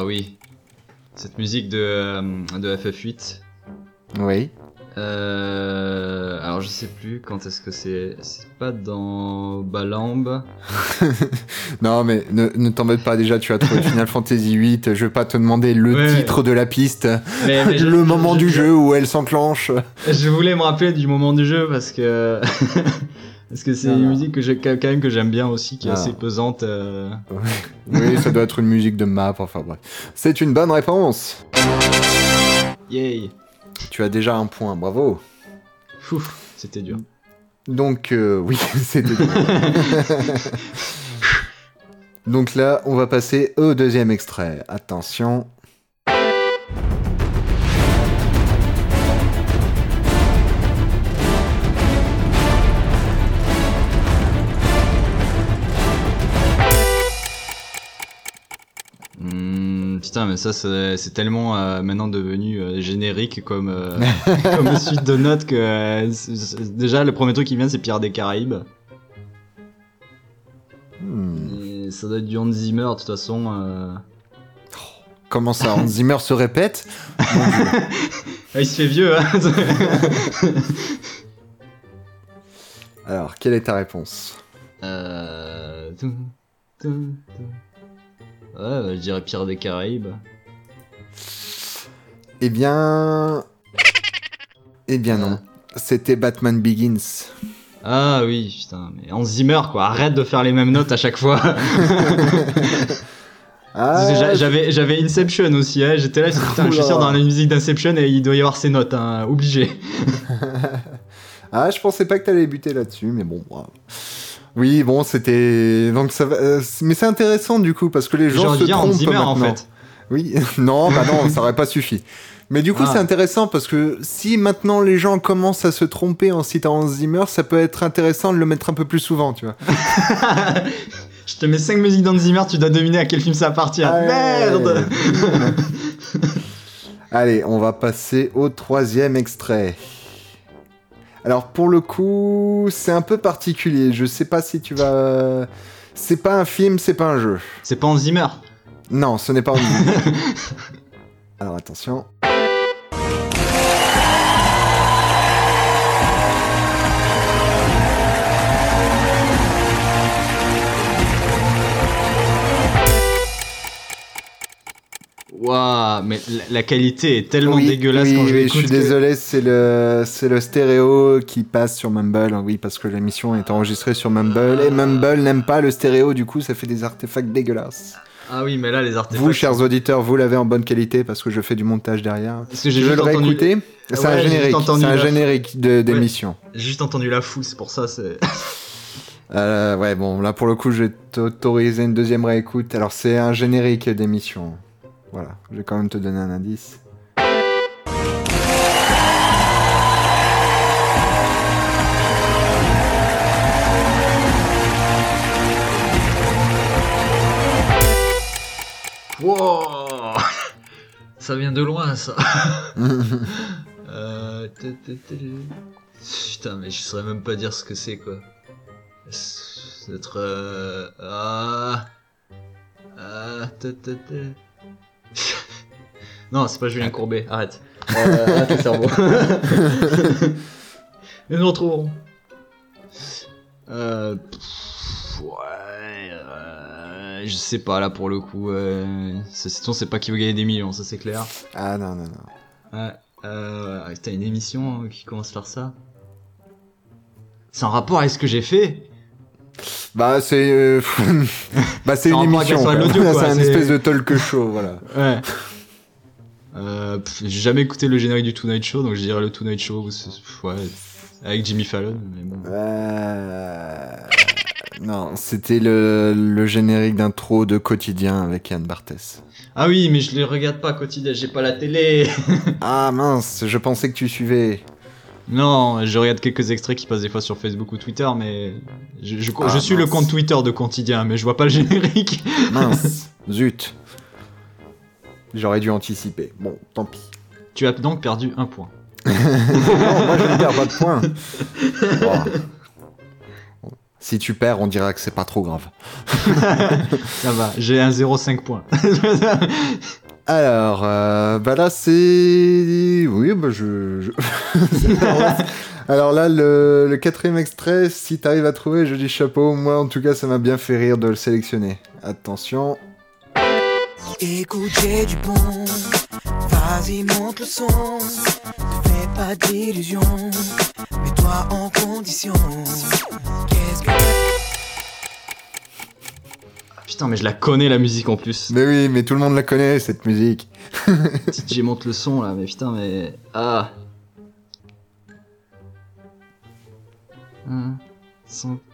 Ah oui. Cette musique de, euh, de FF8. Oui. Euh, alors je sais plus quand est-ce que c'est. C'est pas dans Balamb. Non, mais ne, ne t'embête pas, déjà, tu as trouvé Final Fantasy VIII. Je vais pas te demander le Ouais. titre de la piste, Mais- mais je- le je- moment je- du je- jeu où elle s'enclenche. Je voulais me rappeler du moment du jeu parce que parce que c'est une musique que quand même que j'aime bien aussi, qui est Ah. assez pesante. euh. Oui, ça doit être une musique de map, enfin bref. C'est une bonne réponse. Yay. Tu as déjà un point, bravo. Ouf, c'était dur. Donc, euh, oui, c'était dur. Donc là, on va passer au deuxième extrait. Attention. Putain, mais ça c'est tellement euh, maintenant devenu euh, générique comme euh, comme suite de notes que déjà le premier truc qui vient c'est Pierre des Caraïbes. Hmm, Et ça doit être du Hans Zimmer de toute façon. Comment ça, Hans Zimmer se répète? Ah, il se fait vieux. Hein Alors, quelle est ta réponse? Euh... Ouais, bah, je dirais Pierre des Caraïbes. Eh bien... Eh bien non. C'était Batman Begins. Ah oui, putain, mais Hans Zimmer quoi, arrête de faire les mêmes notes à chaque fois. Ah, J'a- J'avais j'avais Inception aussi, hein. j'étais là, putain, je suis sûr dans la musique d'Inception et il doit y avoir ses notes, hein, obligé. Ah, je pensais pas que t'allais buter là-dessus, mais bon. Oui, bon, c'était. Donc ça va. euh, Mais c'est intéressant du coup parce que les gens se trompent Zimmer en maintenant. fait. Oui, non, bah non, ça aurait pas suffi. Mais du coup, Ah. c'est intéressant parce que si maintenant les gens commencent à se tromper en citant Hans Zimmer, ça peut être intéressant de le mettre un peu plus souvent, tu vois. Je te mets 5 musiques d'Hans Zimmer, tu dois deviner à quel film ça appartient. Ah ouais. Merde Allez, on va passer au troisième extrait. Alors pour le coup, c'est un peu particulier. Je sais pas si tu vas. C'est pas un film, c'est pas un jeu. C'est pas Hans Zimmer Non, ce n'est pas Hans Zimmer. Alors attention. Waouh, mais la, la qualité est tellement Oui, dégueulasse oui, quand je oui, l'écoute. suis que- désolé, c'est le, c'est le stéréo qui passe sur Mumble. Oui, parce que l'émission est enregistrée sur Mumble et Mumble n'aime pas le stéréo, du coup, ça fait des artefacts dégueulasses. Ah oui, mais là, les artefacts. Vous, chers auditeurs, vous l'avez en bonne qualité parce que je fais du montage derrière. Parce que j'ai Je le entendu- réécouter. C'est Ouais, un générique. entendu C'est un la- générique de- d'émission. J'ai juste entendu la foule, c'est pour ça, c'est. Euh, ouais, bon, là pour le coup, je vais t'autoriser une deuxième réécoute. Alors, c'est un générique d'émission. Voilà, je vais quand même te donner un indice. Wow Ça vient de loin, ça. Euh, Putain, mais je saurais même pas dire ce que c'est, quoi. C'est être... Euh... Ah... Ah... Non, c'est pas Julien Courbet, arrête. Euh, arrête le cerveau. Et nous retrouverons. Euh... pff, Ouais... euh, Je sais pas, là, pour le coup. Euh... C'est c'est pas qui veut gagner des millions, ça c'est clair. Ah non, non, non. Ouais. Euh, t'as une émission hein, qui commence par ça C'est en rapport avec ce que j'ai fait Bah, c'est. euh, bah, c'est une émission. c'est un espèce de talk show, voilà. Ouais. Euh, j'ai jamais écouté le générique du Tonight Show, donc je dirais le Tonight Show, ouais, avec Jimmy Fallon, mais bon. Euh... Non, c'était le, le générique d'intro de Quotidien avec Yann Barthès. Ah oui, mais je les regarde pas quotidien, j'ai pas la télé Ah mince, je pensais que tu suivais. Non, je regarde quelques extraits qui passent des fois sur Facebook ou Twitter, mais je, je, Ah, je suis le compte Twitter de quotidien, mais je vois pas le générique. Mince, zut. J'aurais dû anticiper. Bon, tant pis. Tu as donc perdu un point. non, moi je ne perds pas de points. Bon. Si tu perds, on dira que c'est pas trop grave. Ça va, j'ai un 0,5 points. Alors, euh, bah là, c'est. Oui, bah je. je- Alors là, le, quatrième extrait, si t'arrives à trouver, je dis chapeau. Moi, en tout cas, ça m'a bien fait rire de le sélectionner. Attention. Écoute, j'ai du bon. Vas-y, monte le son. Ne fais pas d'illusions. Mets-toi en condition. Qu'est-ce que Putain, mais je la connais la musique en plus. Mais oui, mais tout le monde la connaît, cette musique. DJ monte le son là, mais putain, mais. Ah.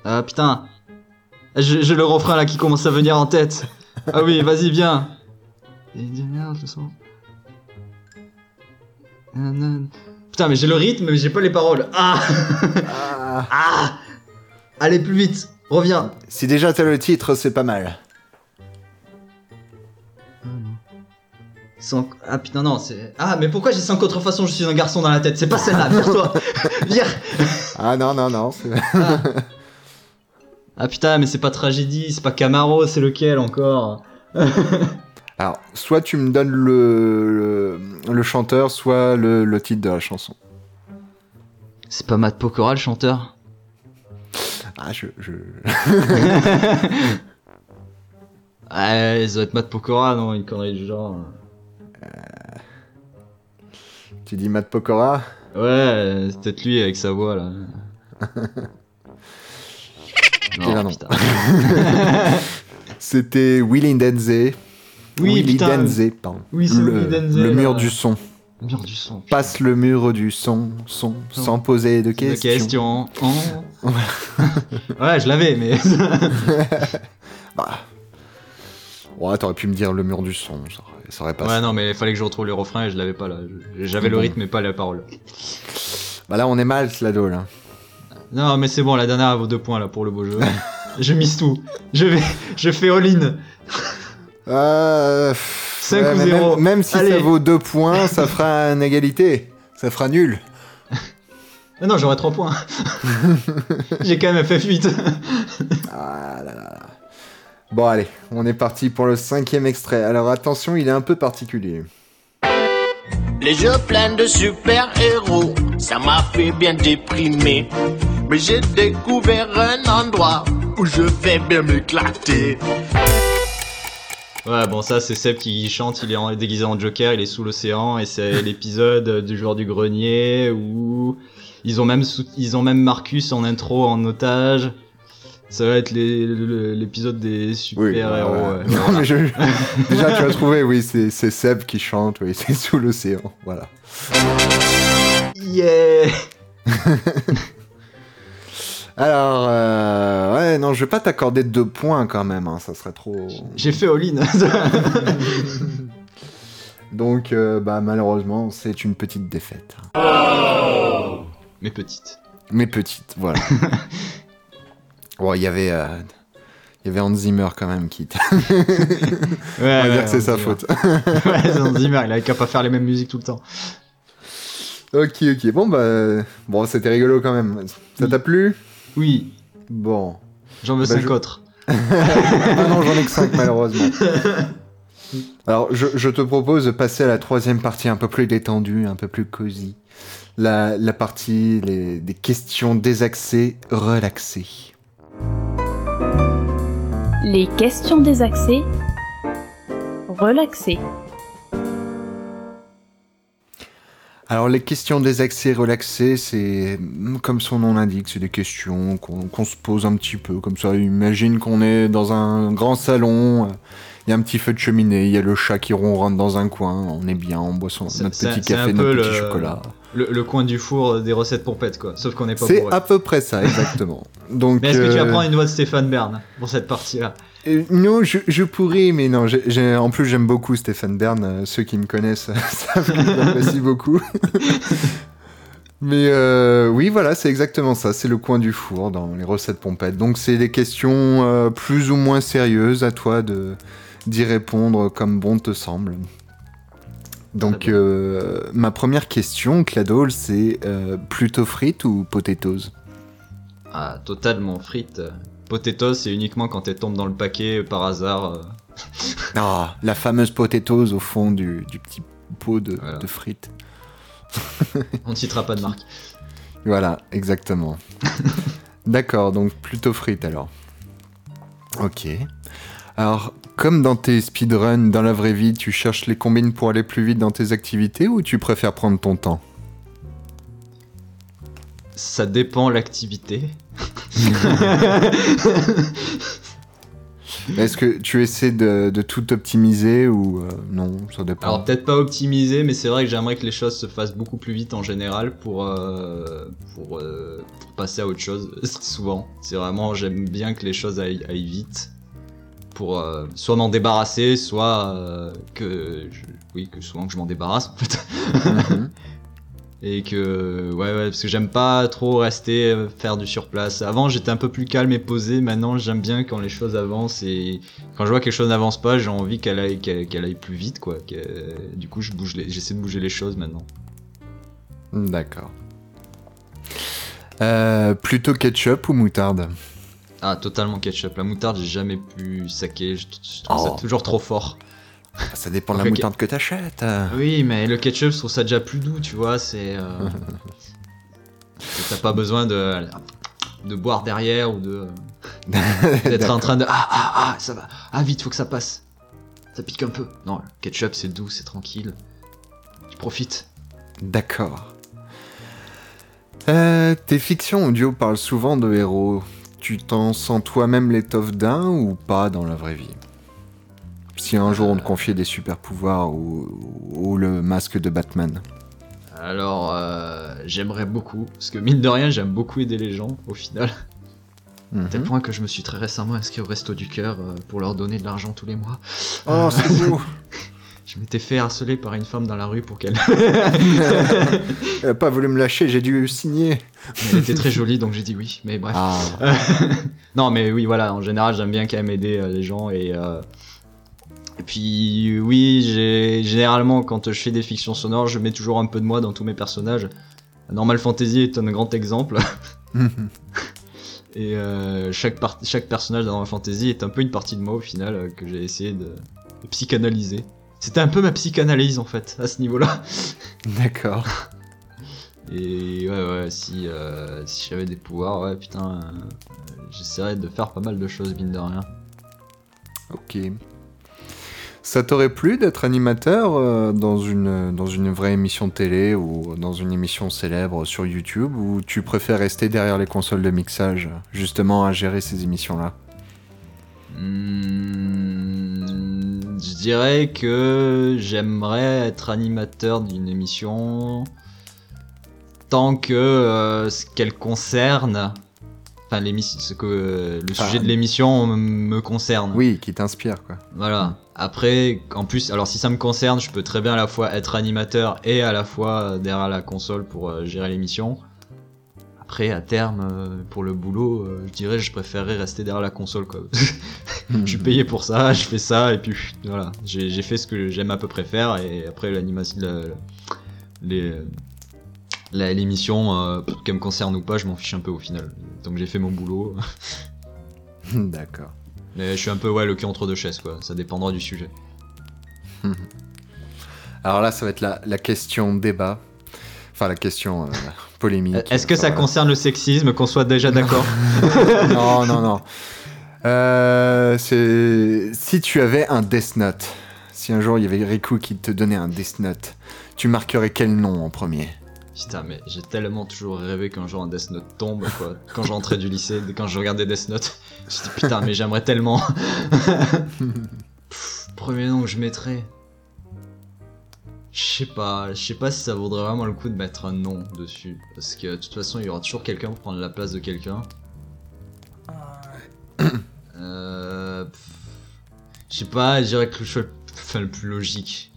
Ah putain. J'ai j'ai le refrain là qui commence à venir en tête. Ah oui, vas-y, viens. Putain, mais j'ai le rythme, mais j'ai pas les paroles. Ah Ah. Ah Allez, plus vite, reviens. Si déjà t'as le titre, c'est pas mal. Sans... Ah putain, non, c'est. Ah, mais pourquoi j'ai 5 contrefaçons Je suis un garçon dans la tête? C'est pas celle-là, vire-toi Vire Ah non, non, non. c'est- Ah putain, mais c'est pas tragédie, c'est pas Camaro, c'est lequel encore? Alors, soit tu me donnes le, le, le chanteur, soit le, le titre de la chanson. C'est pas Matt Pokora le chanteur? Ah, je. je... Ah, ça doit être Matt Pokora, non, une connerie du genre. Tu dis Matt Pokora Ouais, c'est peut-être lui avec sa voix là. Non. C'était Willy Denze. Oui, Willy. Denze, pardon. Oui, c'est le, Willy Denze, Le mur là. du son. Mur du son. Passe le mur du son, son, sans poser de De questions. question. Oh. ouais, je l'avais, mais. Bah. Ouais, t'aurais pu me dire le mur du son, ça aurait passé. ouais, non, mais il fallait que je retrouve le refrain et je l'avais pas là. J'avais le Bon. rythme mais pas la parole. Bah là, on est mal, Slado, là. Non, mais c'est bon, la dernière elle vaut deux points là pour le beau jeu. je mise tout. Je vais, je fais all-in. Euh, 5 ouais, ou mais 0. Même, même si ça vaut deux points, ça fera une égalité. Ça fera nul. Non, j'aurais 3 points. J'ai quand même FF8. Ah là là. Bon, allez, on est parti pour le cinquième extrait. Alors attention, il est un peu particulier. Les jeux pleins de super-héros, ça m'a fait bien déprimer. Mais j'ai découvert un endroit où je vais bien m'éclater. Ouais, bon, ça, c'est Seb qui chante, il est en- déguisé en Joker, il est sous l'océan, et c'est l'épisode du jour du grenier où ils ont même, ils ont même Marcus en intro en otage. Ça va être l'épisode des super-héros. ouais. Non, Voilà. mais je- Déjà, tu as trouvé, oui, c'est Seb qui chante, oui, c'est sous l'océan. Voilà. Yeah Alors, euh, ouais, non, je vais pas t'accorder deux points quand même, hein, ça serait trop. J'ai fait all-in. Donc, euh, bah, malheureusement, c'est une petite défaite. Mais petite. Mais petite, voilà. bon, il y avait. euh, Il y avait Hans Zimmer quand même qui. Ouais, On va ouais, dire que c'est sa Zimmer. faute. ouais, Hans Zimmer, il avait qu'à pas faire les mêmes musiques tout le temps. ok, ok. Bon, bah. Bon, c'était rigolo quand même. Ça t'a plu? Oui, Bon. j'en veux Bah, 5 je- autres. ah non, j'en ai que 5 malheureusement. Alors, je, je te propose de passer à la troisième partie un peu plus détendue, un peu plus cosy. La, la partie les- des questions désaxées, relaxées. Les questions désaxées. Relaxées. Alors, les questions désaxées, relaxées, c'est mm, comme son nom l'indique, c'est des questions qu'on qu'on se pose un petit peu comme ça. Imagine qu'on est dans un grand salon, euh, il y a un petit feu de cheminée, il y a le chat qui ronronne dans un coin, on est bien, on boit son, notre petit café, notre petit le- chocolat. Le, le coin du four des recettes pompettes, quoi. Sauf qu'on n'est pas C'est à peu près ça, exactement. Donc, Mais est-ce que tu vas euh, prendre une voix de Stéphane Bern pour cette partie-là? Euh, non, je, je pourrais, mais non. en plus, j'aime beaucoup Stéphane Bern. euh, ceux qui me connaissent savent que j'apprécie beaucoup. mais euh, oui, voilà, c'est exactement ça. C'est le coin du four dans les recettes pompettes. Donc, c'est des questions euh, plus ou moins sérieuses. À toi de d'y répondre comme bon te semble. Donc, euh, ma première question, Cladol, c'est euh, plutôt frites ou potatoes? Ah, totalement frites. Potatoes, c'est uniquement quand elles tombent dans le paquet par hasard. euh. Ah, la fameuse potatoes au fond du, du petit pot de, Voilà. de frites. On ne citera pas de marque. Voilà, exactement. D'accord, donc plutôt frites alors. Ok. Alors, comme dans tes speedruns, dans la vraie vie, tu cherches les combines pour aller plus vite dans tes activités ou tu préfères prendre ton temps? Ça dépend l'activité. Est-ce que tu essaies de, de tout optimiser ou euh, non Ça dépend? Alors peut-être pas optimisé, mais c'est vrai que j'aimerais que les choses se fassent beaucoup plus vite en général pour, euh, pour, euh, pour passer à autre chose. Souvent, c'est vraiment j'aime bien que les choses aillent, aillent vite pour euh, soit m'en débarrasser, soit euh, que je- oui que souvent que je m'en débarrasse en fait. Mhm. Et que ouais ouais parce que j'aime pas trop rester euh, faire du surplace. Avant j'étais un peu plus calme et posé. Maintenant j'aime bien quand les choses avancent et quand je vois que quelque chose n'avance pas, j'ai envie qu'elle aille qu'elle qu'elle aille plus vite quoi. Du coup je bouge les- j'essaie de bouger les choses maintenant. D'accord. Plutôt ketchup ou moutarde? Ah totalement ketchup. La moutarde j'ai jamais pu saquer. Je, je trouve Oh. ça toujours trop fort. Ça dépend de la moutarde que t'achètes. Oui mais le ketchup je trouve ça déjà plus doux tu vois. C'est euh, t'as pas besoin de de boire derrière ou de d'être en train de ah ah ah ça va ah vite faut que ça passe ça pique un peu non le ketchup c'est doux c'est tranquille tu profites D'accord. Euh, tes fictions audio parlent souvent de héros. Tu t'en sens toi-même l'étoffe d'un ou pas dans la vraie vie? Si un jour on te confiait des super pouvoirs ou, ou le masque de Batman. alors euh, j'aimerais beaucoup parce que mine de rien j'aime beaucoup aider les gens au final à tel Mhm. point que je me suis très récemment inscrit au resto du cœur euh, pour leur donner de l'argent tous les mois Oh, c'est beau je m'étais fait harceler par une femme dans la rue pour qu'elle Elle a pas voulu me lâcher, j'ai dû signer. elle était très jolie donc j'ai dit oui mais bref Ah, non, mais oui, voilà, en général, j'aime bien quand même aider euh, les gens et. euh, Et puis, oui, j'ai généralement, quand je fais des fictions sonores, je mets toujours un peu de moi dans tous mes personnages. Normal Fantasy est un grand exemple. Et euh, chaque, chaque personnage dans Normal Fantasy est un peu une partie de moi au final que j'ai essayé de, de psychanalyser. C'était un peu ma psychanalyse en fait, à ce niveau-là. d'accord. Et ouais, ouais, si, euh, si j'avais des pouvoirs, ouais, putain, euh, j'essaierais de faire pas mal de choses, mine de rien. Ok. Ça t'aurait plu d'être animateur euh, dans, une, dans une vraie émission de télé ou dans une émission célèbre sur YouTube ou tu préfères rester derrière les consoles de mixage justement à gérer ces émissions-là? Hmm, je dirais que j'aimerais être animateur d'une émission tant que euh, ce qu'elle concerne, enfin l'émission, ce que euh, le sujet de l'émission me- me concerne. Oui, qui t'inspire quoi. Voilà. Après, en plus, alors si ça me concerne, je peux très bien à la fois être animateur et à la fois euh, derrière la console pour euh, gérer l'émission. Après, à terme, euh, pour le boulot, euh, je dirais je préférerais rester derrière la console quoi. je suis payé pour ça, je fais ça et puis voilà, j'ai j'ai fait ce que j'aime à peu près faire et après l'animation, la- les la- l'émission, euh, qu'elle me concerne ou pas, je m'en fiche un peu au final. Donc j'ai fait mon boulot. D'accord. Mais je suis un peu ouais le cul entre deux chaises quoi. Ça dépendra du sujet. Alors là, ça va être la, la question débat. Enfin, la question euh, polémique. Est-ce que ça concerne le sexisme, qu'on soit déjà d'accord non, non, non. Euh, si tu avais un Death Note, si un jour il y avait Riku qui te donnait un Death Note, tu marquerais quel nom en premier? Putain, mais j'ai tellement toujours rêvé qu'un jour un Death Note tombe, quoi. Quand je rentrais du lycée, quand je regardais Death Note, je dit putain, mais j'aimerais tellement. Pff, Premier nom que je mettrais. Je sais pas, je sais pas si ça vaudrait vraiment le coup de mettre un nom dessus. Parce que de toute façon, il y aura toujours quelqu'un pour prendre la place de quelqu'un. Euh. pff, Je sais pas, je dirais que le choix le- enfin, le plus logique.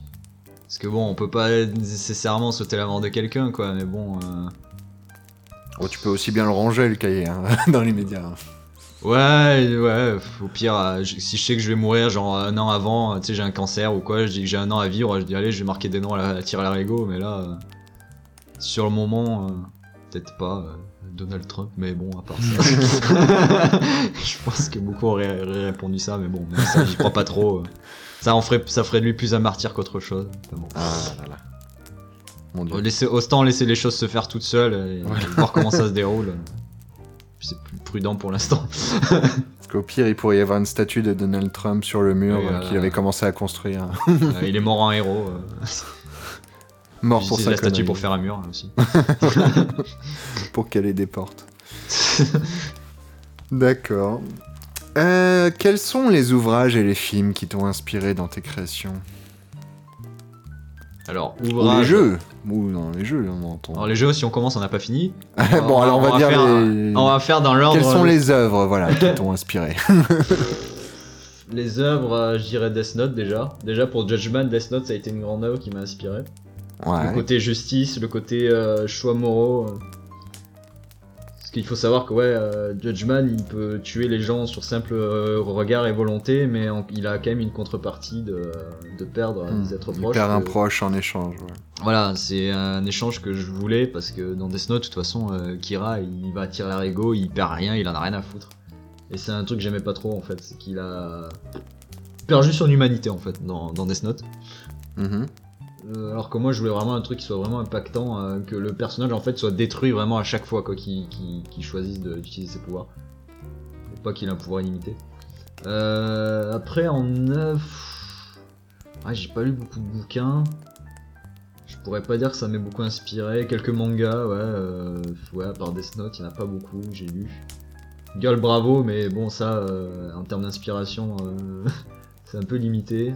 Parce que bon, on peut pas nécessairement sauter la mort de quelqu'un, quoi, mais bon. euh, Oh, tu peux aussi bien le ranger le cahier hein, dans les médias. Ouais, ouais, au pire, euh, je- si je sais que je vais mourir, genre un an avant, euh, tu sais, j'ai un cancer ou quoi, je dis que j'ai un an à vivre, je dis allez, je vais marquer des noms à, la, à tir à l'arigot, mais là, euh, sur le moment, euh, peut-être pas euh, Donald Trump, mais bon, à part ça. je pense que beaucoup auraient, auraient répondu ça, mais bon, ça, j'y crois pas trop. euh. Ça, en ferait, ça ferait de lui plus un martyr qu'autre chose. Bon. Ah là là. Mon dieu. Laisser, autant laisser les choses se faire toutes seules et, Voilà. et voir comment ça se déroule. C'est plus prudent pour l'instant. Parce qu'au pire, il pourrait y avoir une statue de Donald Trump sur le mur euh, qu'il avait commencé à construire. Euh, il est mort en héros. euh. Mort pour sa la statue pour faire un mur aussi. Pour caler des portes. D'accord. Euh, quels sont les ouvrages et les films qui t'ont inspiré dans tes créations? Alors, Ou les ouvrage. jeux Ou dans les jeux, on entend. Alors les jeux, si on commence, on n'a pas fini. bon, alors on va, dire faire, les... on va faire dans l'ordre. Quelles sont les œuvres voilà, qui t'ont inspiré Les œuvres, euh, je dirais Death Note déjà. Déjà pour Judgment, Death Note ça a été une grande œuvre qui m'a inspiré. Le Ouais. côté justice, le côté euh, choix moraux. Parce qu'il faut savoir que ouais, euh, Judgment il peut tuer les gens sur simple euh, regard et volonté, mais en- il a quand même une contrepartie de, de perdre Hmm. des êtres Il proches. perd un que- proche en échange. ouais. Voilà, c'est un échange que je voulais parce que dans Death Note, de toute façon, euh, Kira il va tirer l'ego, il perd rien, il en a rien à foutre. Et c'est un truc que j'aimais pas trop en fait, c'est qu'il a perdu son humanité en fait dans, dans Death Note. Mhm. Euh, alors que moi je voulais vraiment un truc qui soit vraiment impactant, euh, que le personnage en fait soit détruit vraiment à chaque fois quoi qu'il choisisse d'utiliser ses pouvoirs. Et pas qu'il ait un pouvoir illimité. Euh, après en neuf, ah, j'ai pas lu beaucoup de bouquins. Je pourrais pas dire que ça m'ait beaucoup inspiré. Quelques mangas, ouais, euh, ouais, à part Death Note, il y en a pas beaucoup j'ai lu. Girl Bravo, mais bon ça, euh, en termes d'inspiration, c'est un peu limité.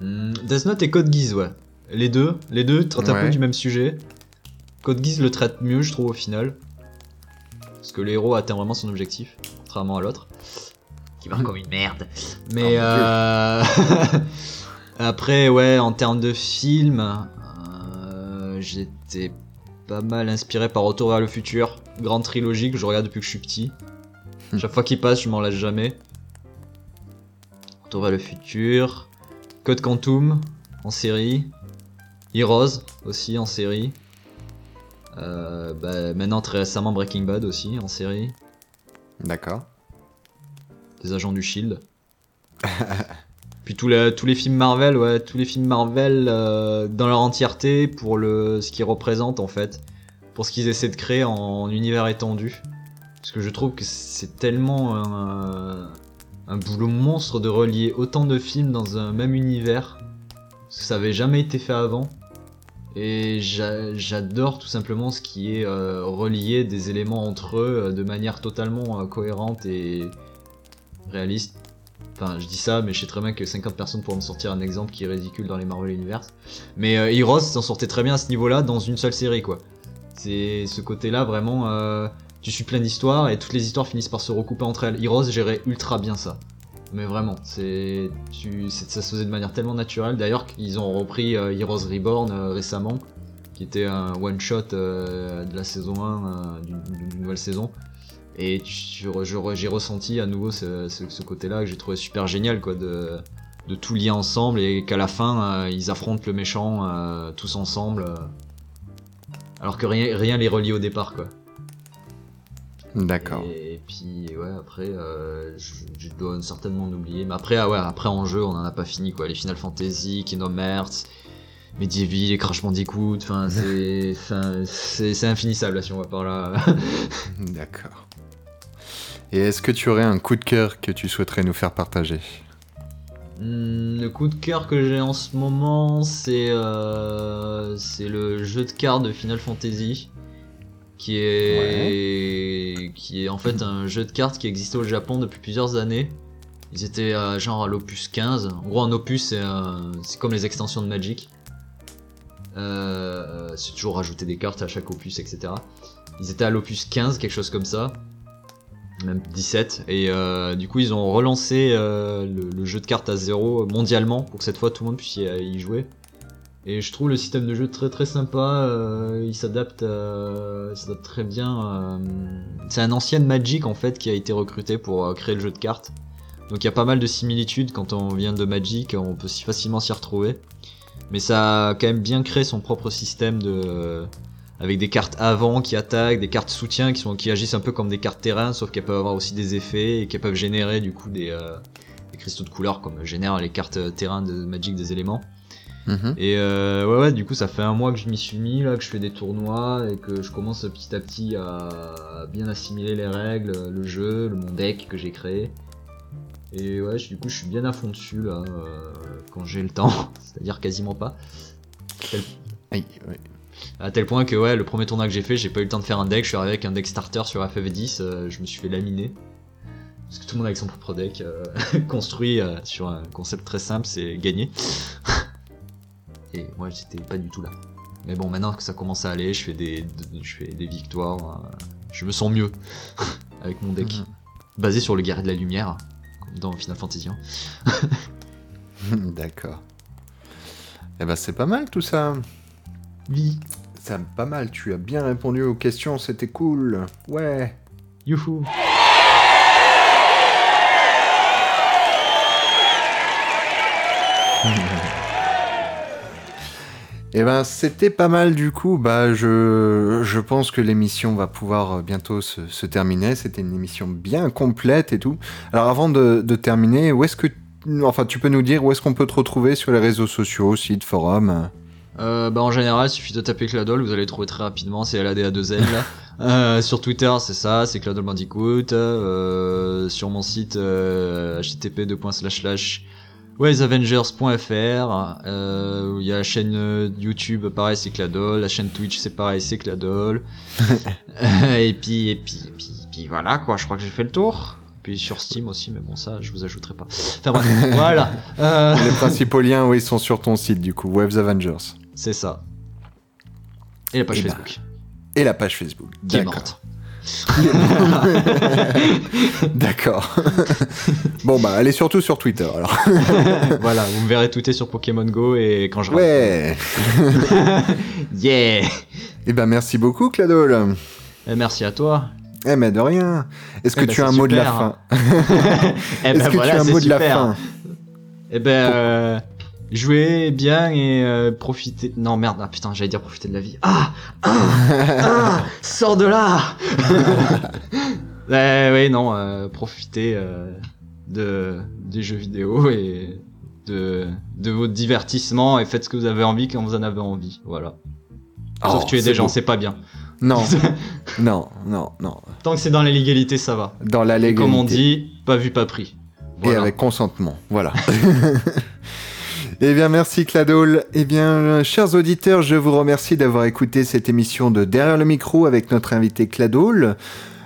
Hmm, Death Note et Code Geass, ouais. Les deux, les deux traitent un peu du même sujet. Code Geass le traite mieux, je trouve, au final. Parce que le héros atteint vraiment son objectif, contrairement à l'autre. Qui meurt comme une merde. Mais Oh, euh... après, ouais, en termes de film, euh, j'étais pas mal inspiré par Retour vers le futur. Grande trilogie que je regarde depuis que je suis petit. Chaque fois qu'il passe, je m'en lasse jamais. Retour vers le futur. Code Quantum en série. Heroes aussi en série. Euh, bah, maintenant très récemment Breaking Bad aussi en série. D'accord. Des agents du Shield. Puis tous les, tous les films Marvel, ouais, tous les films Marvel euh, dans leur entièreté pour le, ce qu'ils représentent en fait, pour ce qu'ils essaient de créer en, univers étendu. Parce que je trouve que c'est tellement un, un boulot monstre de relier autant de films dans un même univers. Ça avait jamais été fait avant. Et j'a- j'adore tout simplement ce qui est euh, relié des éléments entre eux euh, de manière totalement euh, cohérente et réaliste. Enfin, je dis ça, mais je sais très bien que 50 personnes pourront me sortir un exemple qui est ridicule dans les Marvel Universe. Mais euh, Heroes s'en sortait très bien à ce niveau-là dans une seule série, quoi. C'est ce côté-là vraiment. Tu suis plein d'histoires et toutes les histoires finissent par se recouper entre elles. Heroes gérait ultra bien ça. Mais vraiment, c'est, tu, ça se faisait de manière tellement naturelle. D'ailleurs, qu'ils ont repris euh, Heroes Reborn euh, récemment, qui était un one shot euh, de la saison 1 euh, d'une, nouvelle saison. Et j'ai ressenti à nouveau ce, côté-là que j'ai trouvé super génial, quoi, de, de tout lier ensemble et qu'à la fin ils affrontent le méchant tous ensemble, alors que rien, rien les relie au départ, quoi. D'accord. Et, puis ouais après euh, je, je dois certainement en oublier. Mais après ah ouais après en jeu on en a pas fini quoi. Les Final Fantasy, Kingdom Hearts, Medieval, les Crash Bandicoot, enfin c'est c'est infinissable là si on va par là. D'accord. Et est-ce que tu aurais un coup de cœur que tu souhaiterais nous faire partager? Hmm, le coup de cœur que j'ai en ce moment c'est euh, c'est le jeu de cartes de Final Fantasy qui est qui est en fait un jeu de cartes qui existait au Japon depuis plusieurs années. Ils étaient genre à l'opus 15. En gros, un opus, c'est euh, c'est comme les extensions de Magic. Euh, c'est toujours rajouter des cartes à chaque opus, etc. Ils étaient à l'opus 15, quelque chose comme ça. Même 17. Et euh, du coup, ils ont relancé le, jeu de cartes à zéro mondialement pour que cette fois tout le monde puisse y jouer. Et je trouve le système de jeu très très sympa. euh, il s'adapte euh, très bien. euh, c'est un ancien Magic en fait qui a été recruté pour euh, créer le jeu de cartes. Donc il y a pas mal de similitudes quand on vient de Magic, on peut facilement s'y retrouver. Mais ça a quand même bien créé son propre système de avec des cartes avant qui attaquent, des cartes soutien qui sont qui agissent un peu comme des cartes terrain, sauf qu'elles peuvent avoir aussi des effets et qu'elles peuvent générer du coup des, euh, des cristaux de couleur comme génèrent les cartes terrain de Magic des éléments. Mhm. Et euh, ouais, ouais, du coup, ça fait un mois que je m'y suis mis, là, que je fais des tournois et que je commence petit à petit à bien assimiler les règles, le jeu, mon deck que j'ai créé. Et ouais, du coup, je suis bien à fond dessus, là, euh, quand j'ai le temps, c'est-à-dire quasiment pas. Tel- Aïe, ouais. À tel point que, ouais, le premier tournoi que j'ai fait, j'ai pas eu le temps de faire un deck, je suis arrivé avec un deck starter sur FF10, euh, je me suis fait laminer. Parce que tout le monde avec son propre deck euh, construit euh, sur un concept très simple, c'est gagner. Et moi, j'étais pas du tout là. Mais bon, maintenant que ça commence à aller, je fais des, de- je fais des victoires, euh, je me sens mieux avec mon deck. Mhm. Basé sur le guerrier de la lumière, comme dans Final Fantasy 1. D'accord. Eh ben c'est pas mal tout ça. Oui. Ça pas mal, tu as bien répondu aux questions, c'était cool. Ouais. Youhou. Eh ben c'était pas mal du coup. Bah je, je pense que l'émission va pouvoir euh, bientôt se, se terminer. C'était une émission bien complète et tout. Alors avant de, de terminer, où est-ce que enfin tu peux nous dire où est-ce qu'on peut te retrouver sur les réseaux sociaux, sites, forums Euh, bah en général, il suffit de taper Cladol, vous allez le trouver très rapidement, c'est LADA2L là. Euh, sur Twitter, c'est ça, c'est Cladol Bandicoot. Euh, sur mon site, euh, http wesavengers.fr. Euh, Il y a la chaîne euh, YouTube, pareil, c'est Cladol. La chaîne Twitch, c'est pareil, c'est Cladol. Euh, et puis, et puis, et puis, et puis voilà quoi, je crois que j'ai fait le tour. Puis sur Steam aussi, mais bon, ça, je vous ajouterai pas. Enfin bref, voilà. Euh, Les principaux liens, oui, sont sur ton site du coup, Waves Avengers. c'est ça. Et la page Eh ben, Facebook. Et la page Facebook. Qui est D'accord. morte. D'accord. bon bah allez surtout sur Twitter alors. voilà, vous me verrez tweeter sur Pokémon Go et quand je Ouais. yeah Eh ben merci beaucoup Cladol. Et merci à toi. Eh mais de rien. Est-ce que Eh ben, tu as un mot de la fin Eh Est-ce ben que voilà, tu as un mot de la fin Eh ben, euh, jouez bien et euh, profitez. Non merde, ah, putain, j'allais dire profiter de la vie. Ah, ah, ah, sors de là. ouais, ouais, non, euh, profitez euh, de des jeux vidéo et de de votre divertissement et faites ce que vous avez envie quand vous en avez envie. Voilà. Sauf Oh, tuer c'est des gens, c'est pas bien. Non. non, non, non. Tant que c'est dans la légalité, ça va. Dans la légalité. Comme on dit, pas vu, pas pris. Et avec consentement, voilà. Eh bien, merci Cladol. Eh bien, euh, chers auditeurs, je vous remercie d'avoir écouté cette émission de Derrière le micro avec notre invité Cladol.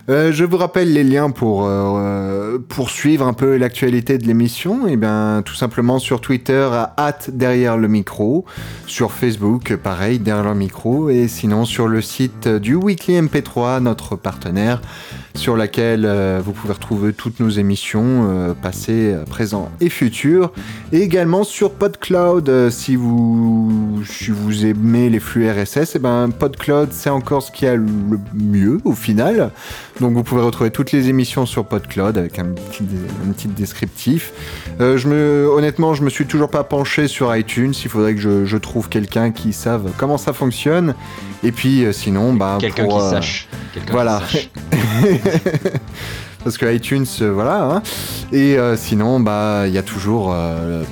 Euh, je vous rappelle les liens pour euh, poursuivre un peu l'actualité de l'émission. Et bien, tout simplement sur Twitter à hâte derrière le micro, sur Facebook, pareil derrière le micro, et sinon sur le site du Weekly MP3, notre partenaire, sur laquelle euh, vous pouvez retrouver toutes nos émissions euh, passées, euh, présentes et futures, et également sur PodCloud. euh, si vous aimez les flux RSS, et ben PodCloud c'est encore ce qu'il y a le mieux au final. Donc vous pouvez retrouver toutes les émissions sur PodCloud avec un petit, un petit descriptif. Euh, je me, honnêtement, je me suis toujours pas penché sur iTunes. Il faudrait que je, je trouve quelqu'un qui savent comment ça fonctionne. Et puis euh, sinon, bah Quelqu'un qui euh, sache. Voilà. qui sache. Parce que iTunes, euh, voilà. hein. Et sinon, bah, il y a toujours,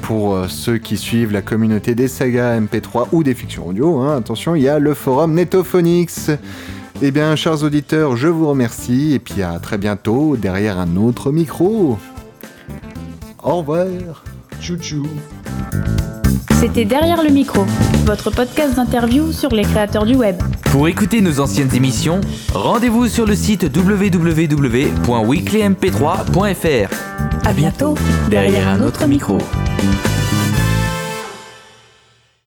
pour ceux qui suivent la communauté des sagas MP3 ou des fictions audio, hein, attention, il y a le forum Netophonix. Eh bien, chers auditeurs, je vous remercie et puis à très bientôt derrière un autre micro. Au revoir. Chouchou. C'était Derrière le micro, votre podcast d'interview sur les créateurs du web. Pour écouter nos anciennes émissions, rendez-vous sur le site www.weeklymp3.fr. À bientôt, derrière un autre micro.